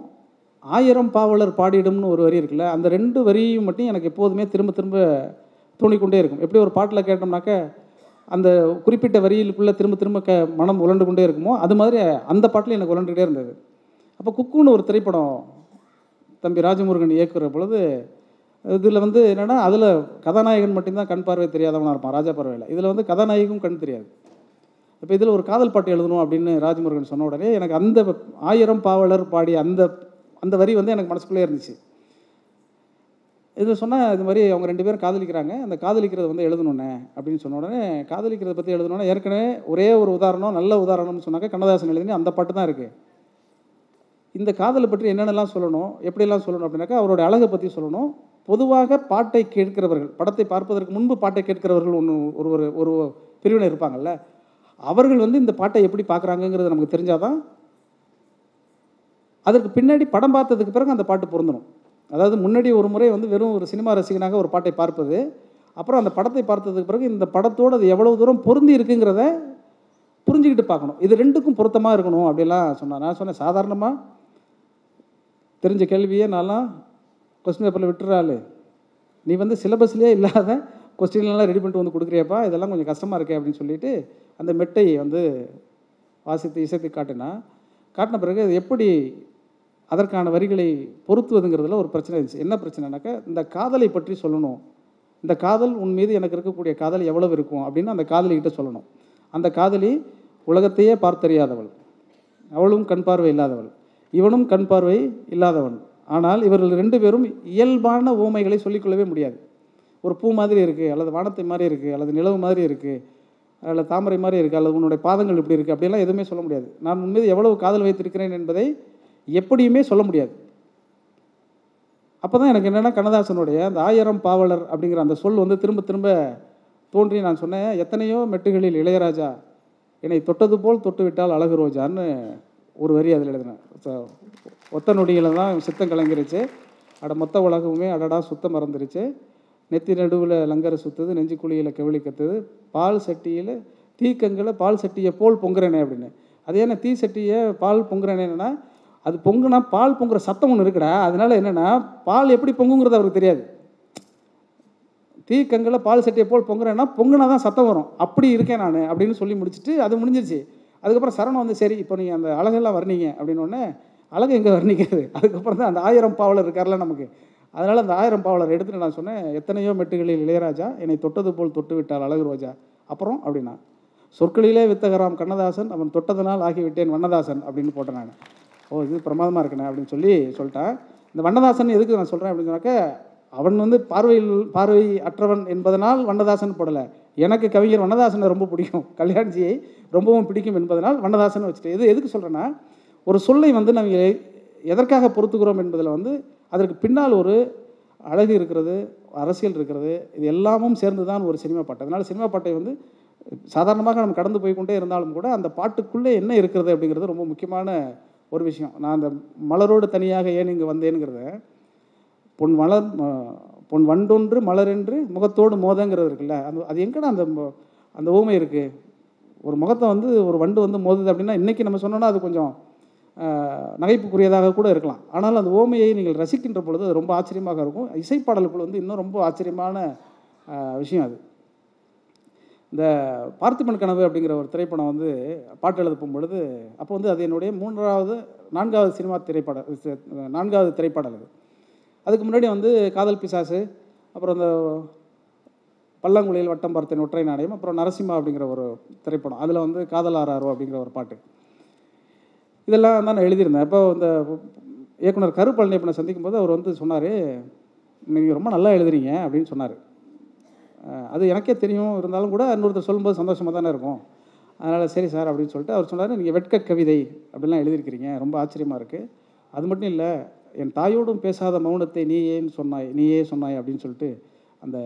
ஆயிரம் பாவலர் பாடிடும்னு ஒரு வரி இருக்குல்ல அந்த ரெண்டு வரியும் மட்டும் எனக்கு எப்போதுமே திரும்ப திரும்ப தோணிக்கொண்டே இருக்கும். எப்படி ஒரு பாட்டில் கேட்டோம்னாக்க அந்த குறிப்பிட்ட வரியிலுக்குள்ளே திரும்ப திரும்ப க மனம் உழண்டு கொண்டே இருக்குமோ அது மாதிரி அந்த பாட்டில் எனக்கு உழண்டுகிட்டே இருந்தது. அப்போ குக்குன்னு ஒரு திரைப்படம் தம்பி ராஜமுருகன் இயக்குற பொழுது இதில் வந்து என்னென்னா அதில் கதாநாயகன் மட்டும்தான் கண் பார்வை தெரியாதவனாக இருப்பான் ராஜா பார்வையில். இதில் வந்து கதாநாயகும் கண் தெரியாது. இப்போ இதில் ஒரு காதல் பாட்டு எழுதணும் அப்படின்னு ராஜமுருகன் சொன்ன உடனே எனக்கு அந்த ஆயிரம் பாவலர் பாடிய அந்த அந்த வரி வந்து எனக்கு மனசுக்குள்ளே இருந்துச்சு. இது சொன்னால் இது மாதிரி அவங்க ரெண்டு பேரும் காதலிக்கிறாங்க. அந்த காதலிக்கிறது வந்து எழுதணுண்ணே அப்படின்னு சொன்ன உடனே காதலிக்கிறத பற்றி எழுதணுன்னா ஏற்கனவே ஒரே ஒரு உதாரணம் நல்ல உதாரணம்னு சொன்னாக்க கண்ணதாசன் எழுதினி அந்த பாட்டு தான் இருக்குது இந்த காதலை பற்றி என்னென்னலாம் சொல்லணும் எப்படியெல்லாம் சொல்லணும் அப்படின்னாக்கா அவரோட அழகை பற்றி சொல்லணும். பொதுவாக பாட்டை கேட்கிறவர்கள் படத்தை பார்ப்பதற்கு முன்பு பாட்டை கேட்கிறவர்கள் ஒன்று ஒரு ஒரு ஒரு பிரிவினர் இருப்பாங்கல்ல அவர்கள் வந்து இந்த பாட்டை எப்படி பார்க்குறாங்கங்கிறது நமக்கு தெரிஞ்சாதான் அதற்கு பின்னாடி படம் பார்த்ததுக்கு பிறகு அந்த பாட்டு பொருந்தணும். அதாவது முன்னாடி ஒரு முறை வந்து வெறும் ஒரு சினிமா ரசிகனாக ஒரு பாட்டை பார்ப்பது அப்புறம் அந்த படத்தை பார்த்ததுக்கு பிறகு இந்த படத்தோடு அது எவ்வளவு தூரம் பொருந்தி இருக்குங்கிறத புரிஞ்சுக்கிட்டு பார்க்கணும். இது ரெண்டுக்கும் பொருத்தமாக இருக்கணும் அப்படிலாம் சொன்னார். நான் சொன்னேன் சாதாரணமாக தெரிஞ்ச கேள்வியே நான்லாம் கொஸ்டின் பேப்பரில் விட்டுறாள். நீ வந்து சிலபஸ்லேயே இல்லாத கொஸ்டின்லாம் ரெடி பண்ணிட்டு வந்து கொடுக்குறியப்பா இதெல்லாம் கொஞ்சம் கஷ்டமாக இருக்கே அப்படின்னு சொல்லிட்டு அந்த மெட்டை வந்து வாசித்து இசைத்து காட்டினா காட்டின பிறகு அது எப்படி அதற்கான வரிகளை பொருத்துவதுங்கிறதுல ஒரு பிரச்சனை இருந்துச்சு. என்ன பிரச்சனைனாக்கா இந்த காதலை பற்றி சொல்லணும். இந்த காதல் உன் மீது எனக்கு இருக்கக்கூடிய காதல் எவ்வளவு இருக்கும் அப்படின்னு அந்த காதலிகிட்ட சொல்லணும். அந்த காதலி உலகத்தையே பார்த்தறியாதவள். அவளும் கண் பார்வை இல்லாதவள். இவனும் கண் பார்வை இல்லாதவன். ஆனால் இவர்கள் ரெண்டு பேரும் இயல்பான ஓமைகளை சொல்லிக்கொள்ளவே முடியாது. ஒரு பூ மாதிரி இருக்குது அல்லது வானத்தை மாதிரி இருக்குது அல்லது நிலவு மாதிரி இருக்குது அல்லது தாமரை மாதிரி இருக்குது அல்லது உன்னுடைய பாதங்கள் இப்படி இருக்குது அப்படியெல்லாம் எதுவுமே சொல்ல முடியாது. நான் உன் மீது எவ்வளவு காதல் வைத்திருக்கிறேன் என்பதை எப்படியுமே சொல்ல முடியாது. அப்போ தான் எனக்கு என்னென்னா கண்ணதாசனுடைய அந்த ஆயிரம் பாவலர் அப்படிங்கிற அந்த சொல் வந்து திரும்ப திரும்ப தோன்றி நான் சொன்னேன் எத்தனையோ மெட்டுகளில் இளையராஜா என்னை தொட்டது போல் தொட்டு விட்டால் அழகு ரோஜான்னு ஒரு வரி அதில் எழுதினேன். ஒத்த நொடியில் தான் சித்தம் கலங்கிருச்சு. அட மொத்த உலகமுமே அடடா சுத்தம் மறந்துருச்சு. நெத்தி நடுவில் லங்கரை சுற்றுது நெஞ்சு குழியில் கவிழி கத்துது பால் சட்டியில் தீக்கங்களை பால் சட்டியை போல் பொங்குறேனே அப்படின்னு. அது ஏன்னா தீ சட்டியை பால் பொங்குறேனேன்னா அது பொங்குனா பால் பொங்குற சத்தம் ஒன்று இருக்குடா. அதனால என்னென்னா பால் எப்படி பொங்குங்கிறது அவருக்கு தெரியாது. தீக்கங்களை பால் சட்டியை போல் பொங்குறேன்னா பொங்குனா தான் சத்தம் வரும். அப்படி இருக்கேன் நான் அப்படின்னு சொல்லி முடிச்சுட்டு அது முடிஞ்சிருச்சு. அதுக்கப்புறம் சரணம் வந்து சரி இப்போ நீங்கள் அந்த அழகெல்லாம் வர்ணீங்க அப்படின்னோடனே அழகு எங்கே வர்ணிக்கிறது? அதுக்கப்புறம் தான் அந்த ஆயிரம் பாவலர் இருக்கார்ல நமக்கு. அதனால் அந்த ஆயிரம் பாவலர் எடுத்துட்டு நான் சொன்னேன் எத்தனையோ மெட்டுகளில் இளையராஜா என்னை தொட்டது போல் தொட்டு விட்டால் அழகு ரோஜா. அப்புறம் அப்படின்னா சொற்களிலே வித்தகராம் கண்ணதாசன் அவன் தொட்டதனால் ஆகிவிட்டேன் வண்ணதாசன் அப்படின்னு போட்டேன் நான். ஓ இது பிரமாதமாக இருக்கண்ணே அப்படின்னு சொல்லி சொல்லிட்டேன். இந்த வண்ணதாசன் எதுக்கு நான் சொல்கிறேன் அப்படின்னு சொன்னாக்க அவன் வந்து பார்வையில் பார்வை அற்றவன் என்பதனால் வண்ணதாசன் போடலை. எனக்கு கவிஞர் வண்ணதாசனை ரொம்ப பிடிக்கும். கல்யாண்ஜியை ரொம்பவும் பிடிக்கும் என்பதனால் வண்ணதாசன் வச்சுட்டு இது எதுக்கு சொல்கிறேன்னா ஒரு சொல்லை வந்து நம்ம எதற்காக பொறுத்துக்கிறோம் என்பதில் வந்து அதற்கு பின்னால் ஒரு அழகு இருக்கிறது அரசியல் இருக்கிறது இது எல்லாமும் சேர்ந்து தான் ஒரு சினிமா பாட்டு. அதனால் சினிமா பாட்டை வந்து சாதாரணமாக நம்ம கடந்து போய்கொண்டே இருந்தாலும் கூட அந்த பாட்டுக்குள்ளே என்ன இருக்கிறது அப்படிங்கிறது ரொம்ப முக்கியமான ஒரு விஷயம். நான் அந்த மலரோடு தனியாக ஏன் இங்கே வந்தேனுங்கிறத பொன் மலர் பொன் வண்டொன்று மலரென்று முகத்தோடு மோதங்கிறது இருக்குல்ல அந்த அது எங்கடா அந்த அந்த ஊமை இருக்குது ஒரு முகத்தை வந்து ஒரு வண்டு வந்து மோதுது அப்படின்னா இன்றைக்கி நம்ம சொன்னோன்னா அது கொஞ்சம் நகைப்புக்குரியதாக கூட இருக்கலாம். ஆனால் அந்த ஓமையை நீங்கள் ரசிக்கின்ற பொழுது அது ரொம்ப ஆச்சரியமாக இருக்கும். இசைப்பாடலுக்குள் வந்து இன்னும் ரொம்ப ஆச்சரியமான விஷயம் அது. இந்த பார்த்திபன் கனவு அப்படிங்கிற ஒரு திரைப்படம் வந்து பாட்டு எழுத போகும்பொழுது அப்போ வந்து அது என்னுடைய மூன்றாவது நான்காவது சினிமா திரைப்படம் நான்காவது திரைப்படம் அது. அதுக்கு முன்னாடி வந்து காதல் பிசாசு அப்புறம் இந்த பல்லாங்குழியில் வட்டம் பார்த்தேன் ஒற்றை நாணயம் அப்புறம் நரசிம்மா அப்படிங்கிற ஒரு திரைப்படம். அதில் வந்து காதல் ஆறாரோ அப்படிங்கிற ஒரு பாட்டு. இதெல்லாம் தான் நான் எழுதியிருந்தேன். அப்போ இந்த இயக்குனர் கரு பழனியப்பனை சந்திக்கும் போது அவர் வந்து சொன்னார் நீங்கள் ரொம்ப நல்லா எழுதுறீங்க அப்படின்னு சொன்னார். அது எனக்கே தெரியும். இருந்தாலும் கூட இன்னொருத்தர் சொல்லும்போது சந்தோஷமாக தானே இருக்கும். அதனால் சரி சார் அப்படின்னு சொல்லிட்டு அவர் சொன்னார் நீங்கள் வெட்க கவிதை அப்படிலாம் எழுதியிருக்கிறீங்க. ரொம்ப ஆச்சரியமாக இருக்குது அது மட்டும் இல்லை என் தாயோடும் பேசாத மௌனத்தை நீ ஏன்னு சொன்னாய் நீயே சொன்னாய்? அப்படின்னு சொல்லிட்டு அந்த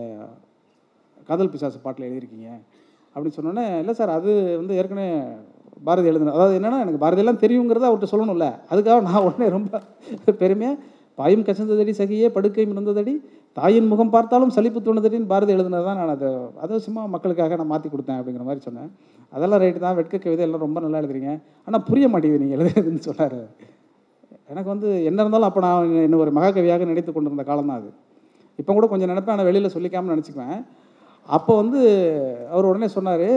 காதல் பிசாசு பாட்டில் எழுதியிருக்கீங்க. அப்படின்னு சொன்னோன்னே இல்லை சார் அது வந்து ஏற்கனவே பாரதி எழுதுன அதாவது என்னென்னா எனக்கு பாரதியெல்லாம் தெரியுங்கிறத அவர்கிட்ட சொல்லணும்ல. அதுக்காக நான் உடனே ரொம்ப பெருமையாக பாயும் கசந்ததடி சகியே படுக்கை இருந்ததடி. தாயின் முகம் பார்த்தாலும் சலிப்பு தோணுதடின்னு பாரதி எழுதுனது தான் நான் அதை அதை சும்மா மக்களுக்காக நான் மாற்றி கொடுத்தேன் அப்படிங்கிற மாதிரி சொன்னேன். அதெல்லாம் ரைட்டு தான். வெட்க கவிதை எல்லாம் ரொம்ப நல்லா எழுதுறீங்க. ஆனால் புரிய மாட்டேங்குது நீங்கள் எழுதுறதுன்னு சொன்னார். எனக்கு வந்து என்ன இருந்தாலும் அப்போ நான் என்ன ஒரு மகாகவியாக நினைத்து கொண்டிருந்த காலம் தான் அது. இப்போ கூட கொஞ்சம் நினைப்பேன். ஆனால் வெளியில் சொல்லிக்காமல் நினச்சிக்குவேன். அப்போ வந்து அவர் உடனே சொன்னார்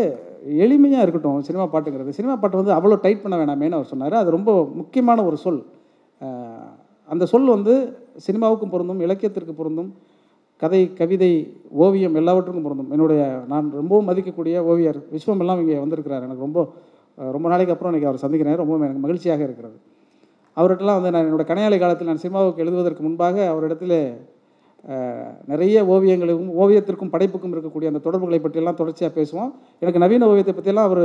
எளிமையாக இருக்கட்டும் சினிமா பாட்டுங்கிறது. சினிமா பாட்டு வந்து அவ்வளோ டைட் பண்ண வேணாமேன்னு அவர் சொன்னார். அது ரொம்ப முக்கியமான ஒரு சொல். அந்த சொல் வந்து சினிமாவுக்கும் பொருந்தும் இலக்கியத்திற்கு பொருந்தும் கதை கவிதை ஓவியம் எல்லாவற்றுக்கும் பொருந்தும். என்னுடைய நான் ரொம்பவும் மதிக்கக்கூடிய ஓவியர் விஸ்வமெல்லாம் இங்கே வந்திருக்கிறார். எனக்கு ரொம்ப ரொம்ப நாளைக்கு அப்புறம் இன்றைக்கி அவர் சந்திக்கிறேன். ரொம்பவும் எனக்கு மகிழ்ச்சியாக இருக்கிறது. அவர்கிட்டலாம் வந்து நான் என்னோட கனையாளி காலத்தில் நான் சினிமாவுக்கு எழுதுவதற்கு முன்பாக அவரிடத்தில் நிறைய ஓவியங்களுக்கும் ஓவியத்திற்கும் படைப்புக்கும் இருக்கக்கூடிய அந்த தொடர்புகளை பற்றியெல்லாம் தொடர்ச்சியாக பேசுவோம். எனக்கு நவீன ஓவியத்தை பற்றியெல்லாம் அவர்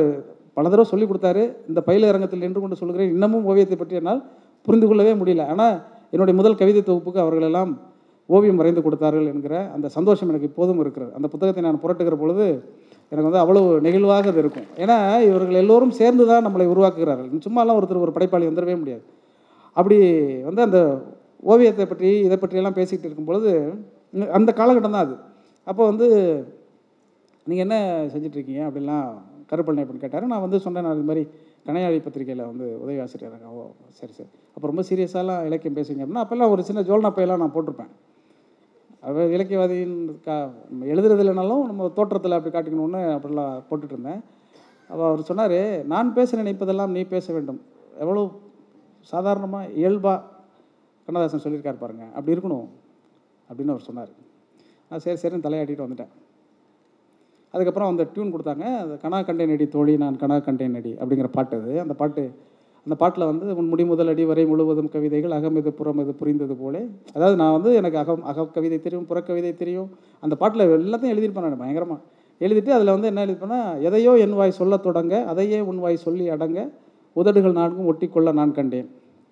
பல தடவை சொல்லிக் கொடுத்தாரு. இந்த பயில அரங்கத்தில் நின்று கொண்டு சொல்கிறேன். இன்னமும் ஓவியத்தை பற்றி என்னால் புரிந்து கொள்ளவே முடியல. ஆனால் என்னுடைய முதல் கவிதை தொகுப்புக்கு அவர்களெல்லாம் ஓவியம் வரைந்து கொடுத்தார்கள் என்கிற அந்த சந்தோஷம் எனக்கு இப்போதும் இருக்கிறது. அந்த புத்தகத்தை நான் புரட்டுகிற பொழுது எனக்கு வந்து அவ்வளவு நெகிழ்வாக அது இருக்கும். ஏன்னா இவர்கள் எல்லோரும் சேர்ந்து தான் நம்மளை உருவாக்குகிறார்கள். சும்மாலாம் ஒருத்தர் ஒரு படைப்பாளி வந்துடவே முடியாது. அப்படி வந்து அந்த ஓவியத்தை பற்றி இதை பற்றியெல்லாம் பேசிக்கிட்டு இருக்கும் பொழுது அந்த காலகட்டம் தான் அது. அப்போ வந்து நீங்கள் என்ன செஞ்சிட்ருக்கீங்க? அப்படின்லாம் கருப்பழனி அப்படின்னு கேட்டார். நான் வந்து சொன்னேன் நான் இது மாதிரி கணையாழி பத்திரிகையில் வந்து உதவி ஆசிரியர் ஓ சரி சரி. அப்போ ரொம்ப சீரியஸாலாம் இலக்கியம் பேசுவீங்க அப்படின்னா அப்போல்லாம் ஒரு சின்ன ஜோல்னா பையெல்லாம் நான் போட்டிருப்பேன். அவர் இலக்கியவாதியின் கா எழுதுறது இல்லைனாலும் நம்ம தோற்றத்தில் அப்படி காட்டிக்கணும்னு அப்படிலாம் போட்டுட்டு இருந்தேன் அப்போ அவர் சொன்னார் நான் பேச நினைப்பதெல்லாம் நீ பேச வேண்டும். எவ்வளோ சாதாரணமாக இயல்பாக கண்ணதாசன் சொல்லியிருக்காரு பாருங்கள் அப்படி இருக்கணும். அப்படின்னு அவர் சொன்னார். நான் சரி சரின்னு தலையாட்டிட்டு வந்துட்டேன். அதுக்கப்புறம் அந்த டியூன் கொடுத்தாங்க அது கனா கண்டேன் அடி தோழி நான் கனா கண்டேன் அடி அப்படிங்கிற பாட்டு அது. அந்த பாட்டு அந்த பாட்டில் வந்து உன் முடி முதல் அடி வரை முழுவதும் கவிதைகள் அகம் இது புறம் இது புரிந்தது போலே. அதாவது நான் வந்து எனக்கு அகம் அக கவிதை தெரியும் புறக்கவிதை தெரியும். அந்த பாட்டில் எல்லாத்தையும் எழுதியிருப்பேன் நான் பயங்கரமாக எழுதிட்டு அதில் வந்து என்ன எழுதிப்பேன்னா எதையோ என் வாய் சொல்லத் தொடங்க அதையே உன் வாய் சொல்லி அடங்க உதடுகள் நான்கும் ஒட்டிக்கொள்ள நான் கண்டேன்.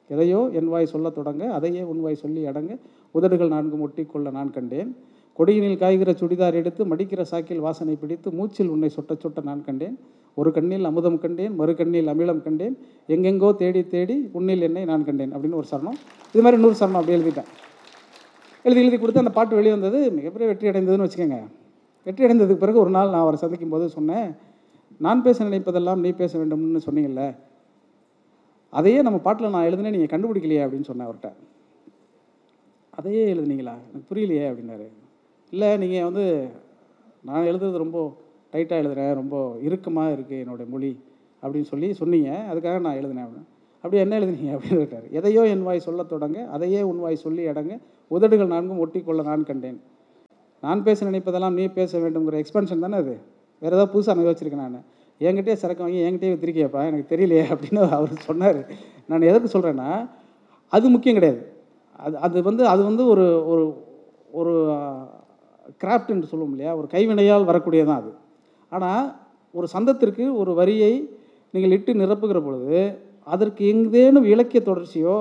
எதையோ என் வாய் சொல்லத் தொடங்க அதையே உன் வாய் சொல்லி அடங்க உதடுகள் நான்கும் ஒட்டிக்கொள்ள நான் கண்டேன். கொடியினில் காய்கிற சுடிதார் எடுத்து மடிக்கிற சாக்கில் வாசனை பிடித்து மூச்சில் உன்னை சொட்ட சொட்ட நான் கண்டேன். ஒரு கண்ணில் அமுதம் கண்டேன் மறு கண்ணில் அமிலம் கண்டேன். எங்கெங்கோ தேடி தேடி உன்னில் என்னை நான் கண்டேன் அப்படின்னு ஒரு சரணம். இது மாதிரி இன்னொரு சரணம் அப்படி எழுதிட்டேன். எழுதி எழுதி கொடுத்து அந்த பாட்டு வெளியே வந்தது மிகப்பெரிய வெற்றி அடைந்ததுன்னு வச்சுக்கோங்க. வெற்றி அடைந்ததுக்கு பிறகு ஒரு நாள் நான் அவரை சந்திக்கும் போது சொன்னேன் நான் பேச நினைப்பதெல்லாம் நீ பேச வேண்டும்னு சொன்னீங்கல்ல. அதையே நம்ம பாட்டில் நான் எழுதுனேன் நீங்கள் கண்டுபிடிக்கலையே அப்படின்னு சொன்னேன் அவர்கிட்ட. அதையே எழுதுனீங்களா? எனக்கு புரியலையே அப்படின்னாரு. இல்லை நீங்கள் வந்து நான் எழுதுறது ரொம்ப டைட்டாக எழுதுகிறேன் ரொம்ப இறுக்கமாக இருக்குது என்னுடைய மொழி அப்படின்னு சொல்லி சொன்னீங்க. அதுக்காக நான் எழுதினேன் அப்படின்னு. அப்படி என்ன எழுதுனீங்க அப்படின்னு கேட்டார். எதையோ என் வாய் சொல்லத் தொடங்க அதையே உன் வாய் சொல்லி அடங்க உதடுகள் நான்கும் ஒட்டிக்கொள்ள நான் கண்டேன். நான் பேச நினைப்பதெல்லாம் நீ பேச வேண்டுங்கிற எக்ஸ்பென்ஷன் தானே அது? வேறு ஏதாவது புதுசாக அனுபவிச்சிருக்கேன் யோசிச்சிருக்கேன் நான். என்கிட்டயே சரக்கு வாங்கி என்கிட்டயே வித்திருக்கியப்பா? எனக்கு தெரியலையே அப்படின்னு அவர் சொன்னார். நான் எதற்கு சொல்கிறேன்னா அது முக்கியம் கிடையாது. அது அது வந்து அது வந்து ஒரு ஒரு ஒரு கிராஃப்ட் என்று சொல்லுவோம் இல்லையா? ஒரு கைவினையால் வரக்கூடியதான் அது. ஆனால் ஒரு சந்தத்திற்கு ஒரு வரியை நீங்கள் இட்டு நிரப்புகிற பொழுது அதற்கு எங்கேனும் இலக்கிய தொடர்ச்சியோ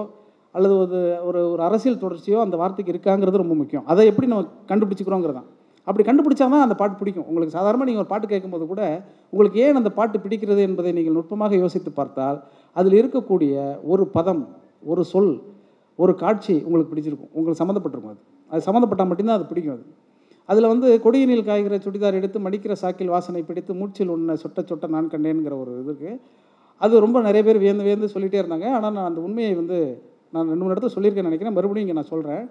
அல்லது ஒரு ஒரு ஒரு அரசியல் தொடர்ச்சியோ அந்த வார்த்தைக்கு இருக்காங்கிறது ரொம்ப முக்கியம். அதை எப்படி நம்ம கண்டுபிடிச்சிக்கிறோங்கிறது தான் அப்படி கண்டுபிடிச்சா தான் அந்த பாட்டு பிடிக்கும். உங்களுக்கு சாதாரணமாக நீங்கள் ஒரு பாட்டு கேட்கும்போது கூட உங்களுக்கு ஏன் அந்த பாட்டு பிடிக்கிறது என்பதை நீங்கள் நுட்பமாக யோசித்து பார்த்தால் அதில் இருக்கக்கூடிய ஒரு பதம் ஒரு சொல் ஒரு காட்சி உங்களுக்கு பிடிச்சிருக்கும். உங்களுக்கு சம்மந்தப்பட்டிருக்கும் அது. அது சம்மந்தப்பட்டால் மட்டும்தான் அது பிடிக்கும் அது. அதில் வந்து கொடியினில் காய்கிற சுடிதார் எடுத்து மடிக்கிற சாக்கில் வாசனை பிடித்து மூச்சில் உன்னை சொட்ட சொட்ட நான் கண்டேன்கிற ஒரு இது இருக்குது அது ரொம்ப நிறைய பேர் வியந்து வியந்து சொல்லிகிட்டே இருந்தாங்க. ஆனால் நான் அந்த உண்மையை வந்து நான் ரெண்டு மூணு இடத்துல சொல்லியிருக்கேன் நினைக்கிறேன். மறுபடியும் இங்கே நான் சொல்கிறேன்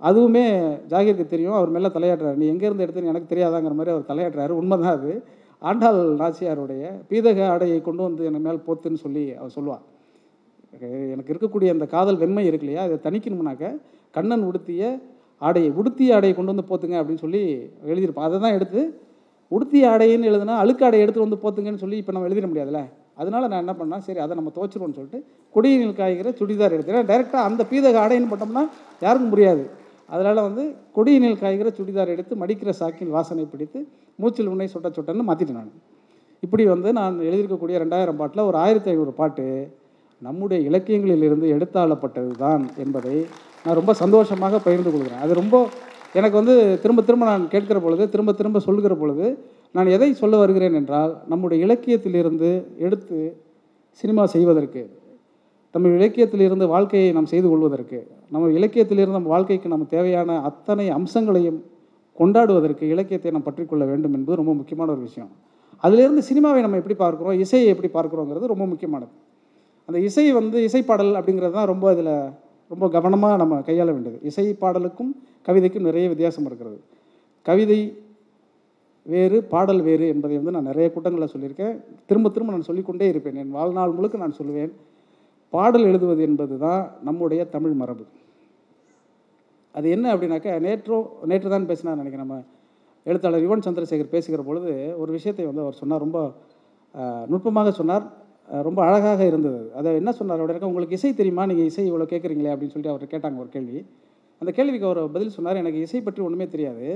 அதுவுமே ஜாகிருக்கு தெரியும். அவர் மேலே தலையாடுறாரு நீ எங்கேருந்து எடுத்துன்னு எனக்கு தெரியாதாங்கிற மாதிரி அவர் தலையாடுறாரு உண்மைதான் அது. ஆண்டாள் நாச்சியாருடைய பீதக ஆடையை கொண்டு வந்து எனக்கு மேல் போத்துன்னு சொல்லி அவர் சொல்லுவாள் எனக்கு இருக்கக்கூடிய அந்த காதல் வெண்மை இருக்கு இல்லையா? அதை தணிக்கணும்னாக்க கண்ணன் உடுத்திய ஆடையை உடுத்திய ஆடையை கொண்டு வந்து போத்துங்க அப்படின்னு சொல்லி எழுதியிருப்பான் அதை தான் எடுத்து உடுத்திய ஆடைன்னு எழுதுனா அழுக்கு ஆடை எடுத்து வந்து போத்துங்கன்னு சொல்லி இப்போ நம்ம எழுதிட முடியாதுல்ல? அதனால் நான் என்ன பண்ணேன் சரி அதை நம்ம துவச்சிருவோம்னு சொல்லிட்டு கொடியினில் காய்கிற சுடிதார் எடுத்துக்கிறேன் டைரெக்டாக அந்த பீதக ஆடைன்னு போட்டோம்னா யாருக்கும் புரியாது. அதனால் வந்து கொடியினில் காய்கிற சுடிதார் எடுத்து மடிக்கிற சாக்கில் வாசனை பிடித்து மூச்சில் உன்னை சொட்ட சொட்டன்னு மாற்றிட்டேன் நான். இப்படி வந்து நான் எழுதியிருக்கக்கூடிய ரெண்டாயிரம் பாட்டில் ஒரு ஆயிரத்தி ஐநூறு பாட்டு நம்முடைய இலக்கியங்களிலிருந்து எடுத்தாளப்பட்டது தான் என்பதை நான் ரொம்ப சந்தோஷமாக பகிர்ந்து கொள்கிறேன். அது ரொம்ப எனக்கு வந்து திரும்ப திரும்ப நான் கேட்கிற பொழுது திரும்ப திரும்ப சொல்லுகிற பொழுது நான் எதை சொல்ல வருகிறேன் என்றால் நம்முடைய இலக்கியத்திலிருந்து எடுத்து சினிமா செய்வதற்கு நம்ம இலக்கியத்திலிருந்து வாழ்க்கையை நாம் செய்து கொள்வதற்கு நம்ம இலக்கியத்திலிருந்து நம்ம வாழ்க்கைக்கு நம்ம தேவையான அத்தனை அம்சங்களையும் கொண்டாடுவதற்கு இலக்கியத்தை நாம் பற்றிக்கொள்ள வேண்டும் என்பது ரொம்ப முக்கியமான ஒரு விஷயம். அதிலிருந்து சினிமாவை நம்ம எப்படி பார்க்குறோம் இசையை எப்படி பார்க்குறோங்கிறது ரொம்ப முக்கியமானது. அந்த இசை வந்து இசைப்பாடல் அப்படிங்கிறது தான் ரொம்ப இதில் ரொம்ப கவனமாக நம்ம கையாள வேண்டியது. இசை பாடலுக்கும் கவிதைக்கும் நிறைய வித்தியாசம் இருக்கிறது. கவிதை வேறு பாடல் வேறு என்பதை வந்து நான் நிறைய கூட்டங்களில் சொல்லியிருக்கேன். திரும்ப திரும்ப நான் சொல்லிக்கொண்டே இருப்பேன். என் வாழ்நாள் முழுக்க நான் சொல்லுவேன். பாடல் எழுதுவது என்பது தான் நம்முடைய தமிழ் மரபு. அது என்ன அப்படின்னாக்கா நேற்றோ நேற்று தான் பேசினார் நினைக்கிறேன் நம்ம எழுத்தாளர் யுவன் சந்திரசேகர் பேசுகிற பொழுது ஒரு விஷயத்தை வந்து அவர் சொன்னார். ரொம்ப நுட்பமாக சொன்னார். ரொம்ப அழகாக இருந்தது. அதை என்ன சொன்னார் அவர் உங்களுக்கு இசை தெரியுமா? நீங்கள் இசை இவ்வளோ கேட்குறீங்களே அப்படின்னு சொல்லிட்டு அவர் கேட்டாங்க ஒரு கேள்வி. அந்த கேள்விக்கு அவர் பதில் சொன்னார் எனக்கு இசை பற்றி ஒன்றுமே தெரியாது.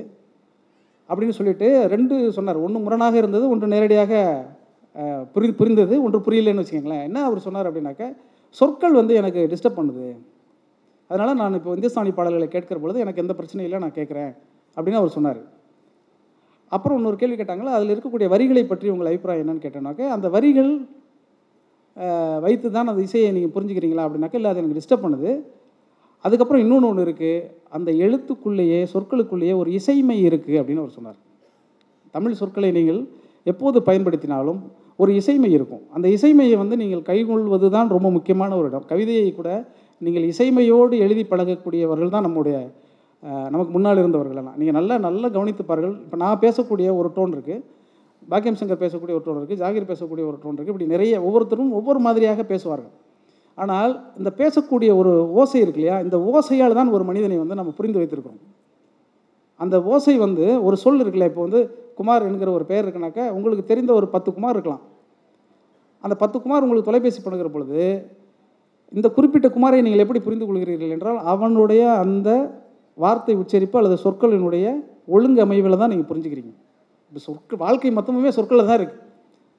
அப்படின்னு சொல்லிட்டு ரெண்டு சொன்னார். ஒன்று முரணாக இருந்தது ஒன்று நேரடியாக புரி புரிந்தது ஒன்று புரியலன்னு வச்சுக்கோங்களேன். என்ன அவர் சொன்னார் அப்படின்னாக்க சொற்கள் வந்து எனக்கு டிஸ்டர்ப் பண்ணுது. அதனால் நான் இப்போ இந்துஸ்தானி பாடல்களை கேட்கிற பொழுது எனக்கு எந்த பிரச்சனையும் இல்லை நான் கேட்குறேன் அப்படின்னு அவர் சொன்னார். அப்புறம் இன்னொரு கேள்வி கேட்டாங்களா அதில் இருக்கக்கூடிய வரிகளை பற்றி உங்கள் அபிப்பிராயம் என்னன்னு கேட்டேனாக்க அந்த வரிகள் வைத்து தான் அந்த இசையை நீங்கள் புரிஞ்சுக்கிறீங்களா அப்படின்னாக்க இல்லை அது எனக்கு டிஸ்டர்ப் பண்ணுது. அதுக்கப்புறம் இன்னொன்று ஒன்று இருக்குது அந்த எழுத்துக்குள்ளேயே சொற்களுக்குள்ளேயே ஒரு இசைமை இருக்குது அப்படின்னு அவர் சொன்னார். தமிழ் சொற்களை நீங்கள் எப்போது பயன்படுத்தினாலும் ஒரு இசைமை இருக்கும். அந்த இசைமையை வந்து நீங்கள் கைகொள்வது தான் ரொம்ப முக்கியமான ஒரு இடம். கவிதையை கூட நீங்கள் இசைமையோடு எழுதி பழகக்கூடியவர்கள் தான் நம்முடைய நமக்கு முன்னால் இருந்தவர்களெல்லாம் நீங்கள் நல்லா நல்லா கவனித்துப்பார்கள் இப்போ நான் பேசக்கூடிய ஒரு டோன் இருக்குது பாக்கியம் சங்கர் பேசக்கூடிய ஒரு டோன் இருக்குது ஜாகிர் பேசக்கூடிய ஒரு டோன் இருக்குது இப்படி நிறைய ஒவ்வொருத்தரும் ஒவ்வொரு மாதிரியாக பேசுவார்கள். ஆனால் இந்த பேசக்கூடிய ஒரு ஓசை இருக்கு இல்லையா? இந்த ஓசையால் தான் ஒரு மனிதனை வந்து நம்ம புரிந்து வைத்திருக்கிறோம். அந்த ஓசை வந்து ஒரு சொல் இருக்குல்ல இப்போ வந்து குமார் என்கிற ஒரு பெயர் இருக்குனாக்கா உங்களுக்கு தெரிந்த ஒரு பத்து குமார் இருக்கலாம். அந்த பத்து குமார் உங்களுக்கு தொலைபேசி பண்ணுகிற பொழுது இந்த குறிப்பிட்ட குமாரை நீங்கள் எப்படி புரிந்து கொள்கிறீர்கள் என்றால் அவனுடைய அந்த வார்த்தை உச்சரிப்பு அல்லது சொற்களினுடைய ஒழுங்கு அமைவில் தான் நீங்கள் புரிஞ்சுக்கிறீங்க. இப்போ சொற்கள் வாழ்க்கை மொத்தமுமே சொற்களில் தான் இருக்குது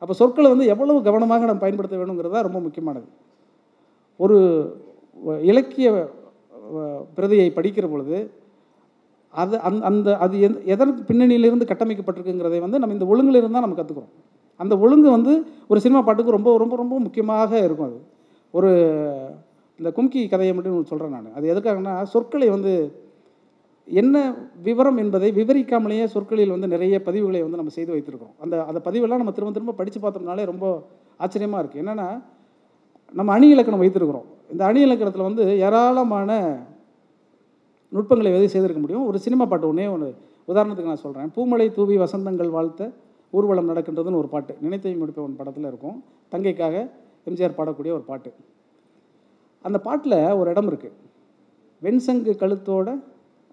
அப்போ சொற்களை வந்து எவ்வளவு கவனமாக நம்ம பயன்படுத்த வேணுங்கிறது தான் ரொம்ப முக்கியமானது. ஒரு இலக்கிய பிரதியை படிக்கிற பொழுது அது அந் அந்த அது எந்த எதற்கு பின்னணியிலிருந்து கட்டமைக்கப்பட்டிருக்குங்கிறதை வந்து நம்ம இந்த ஒழுங்கிலிருந்து தான் நம்ம கற்றுக்குறோம் அந்த ஒழுங்கு வந்து ஒரு சினிமா பாட்டுக்கு ரொம்ப ரொம்ப ரொம்ப முக்கியமாக இருக்கும் அது. ஒரு இந்த கும்கி கதையை மட்டும் சொல்கிறேன் நான். அது எதுக்காகனா சொற்களை வந்து என்ன விவரம் என்பதை விவரிக்காமலேயே சொற்களில் வந்து நிறைய பதிவுகளை வந்து நம்ம செய்து வைத்திருக்கிறோம். அந்த அந்த பதிவெல்லாம் நம்ம திரும்ப திரும்ப படித்து பார்த்தோம்னாலே ரொம்ப ஆச்சரியமாக இருக்குது என்னென்னா நம்ம அணி இலக்கணம் வைத்திருக்கிறோம். இந்த அணி இலக்கணத்தில் வந்து ஏராளமான நுட்பங்களை எதை செய்திருக்க முடியும்? ஒரு சினிமா பாட்டு ஒன்றே ஒன்று உதாரணத்துக்கு நான் சொல்கிறேன் பூமலை தூவி வசந்தங்கள் வாழ்த்த ஊர்வலம் நடக்கின்றதுன்னு ஒரு பாட்டு. நினைத்தையும் முடிப்பவன் படத்தில் இருக்கும். தங்கைக்காக எம்ஜிஆர் பாடக்கூடிய ஒரு பாட்டு. அந்த பாட்டில் ஒரு இடம் இருக்குது வெண்சங்கு கழுத்தோட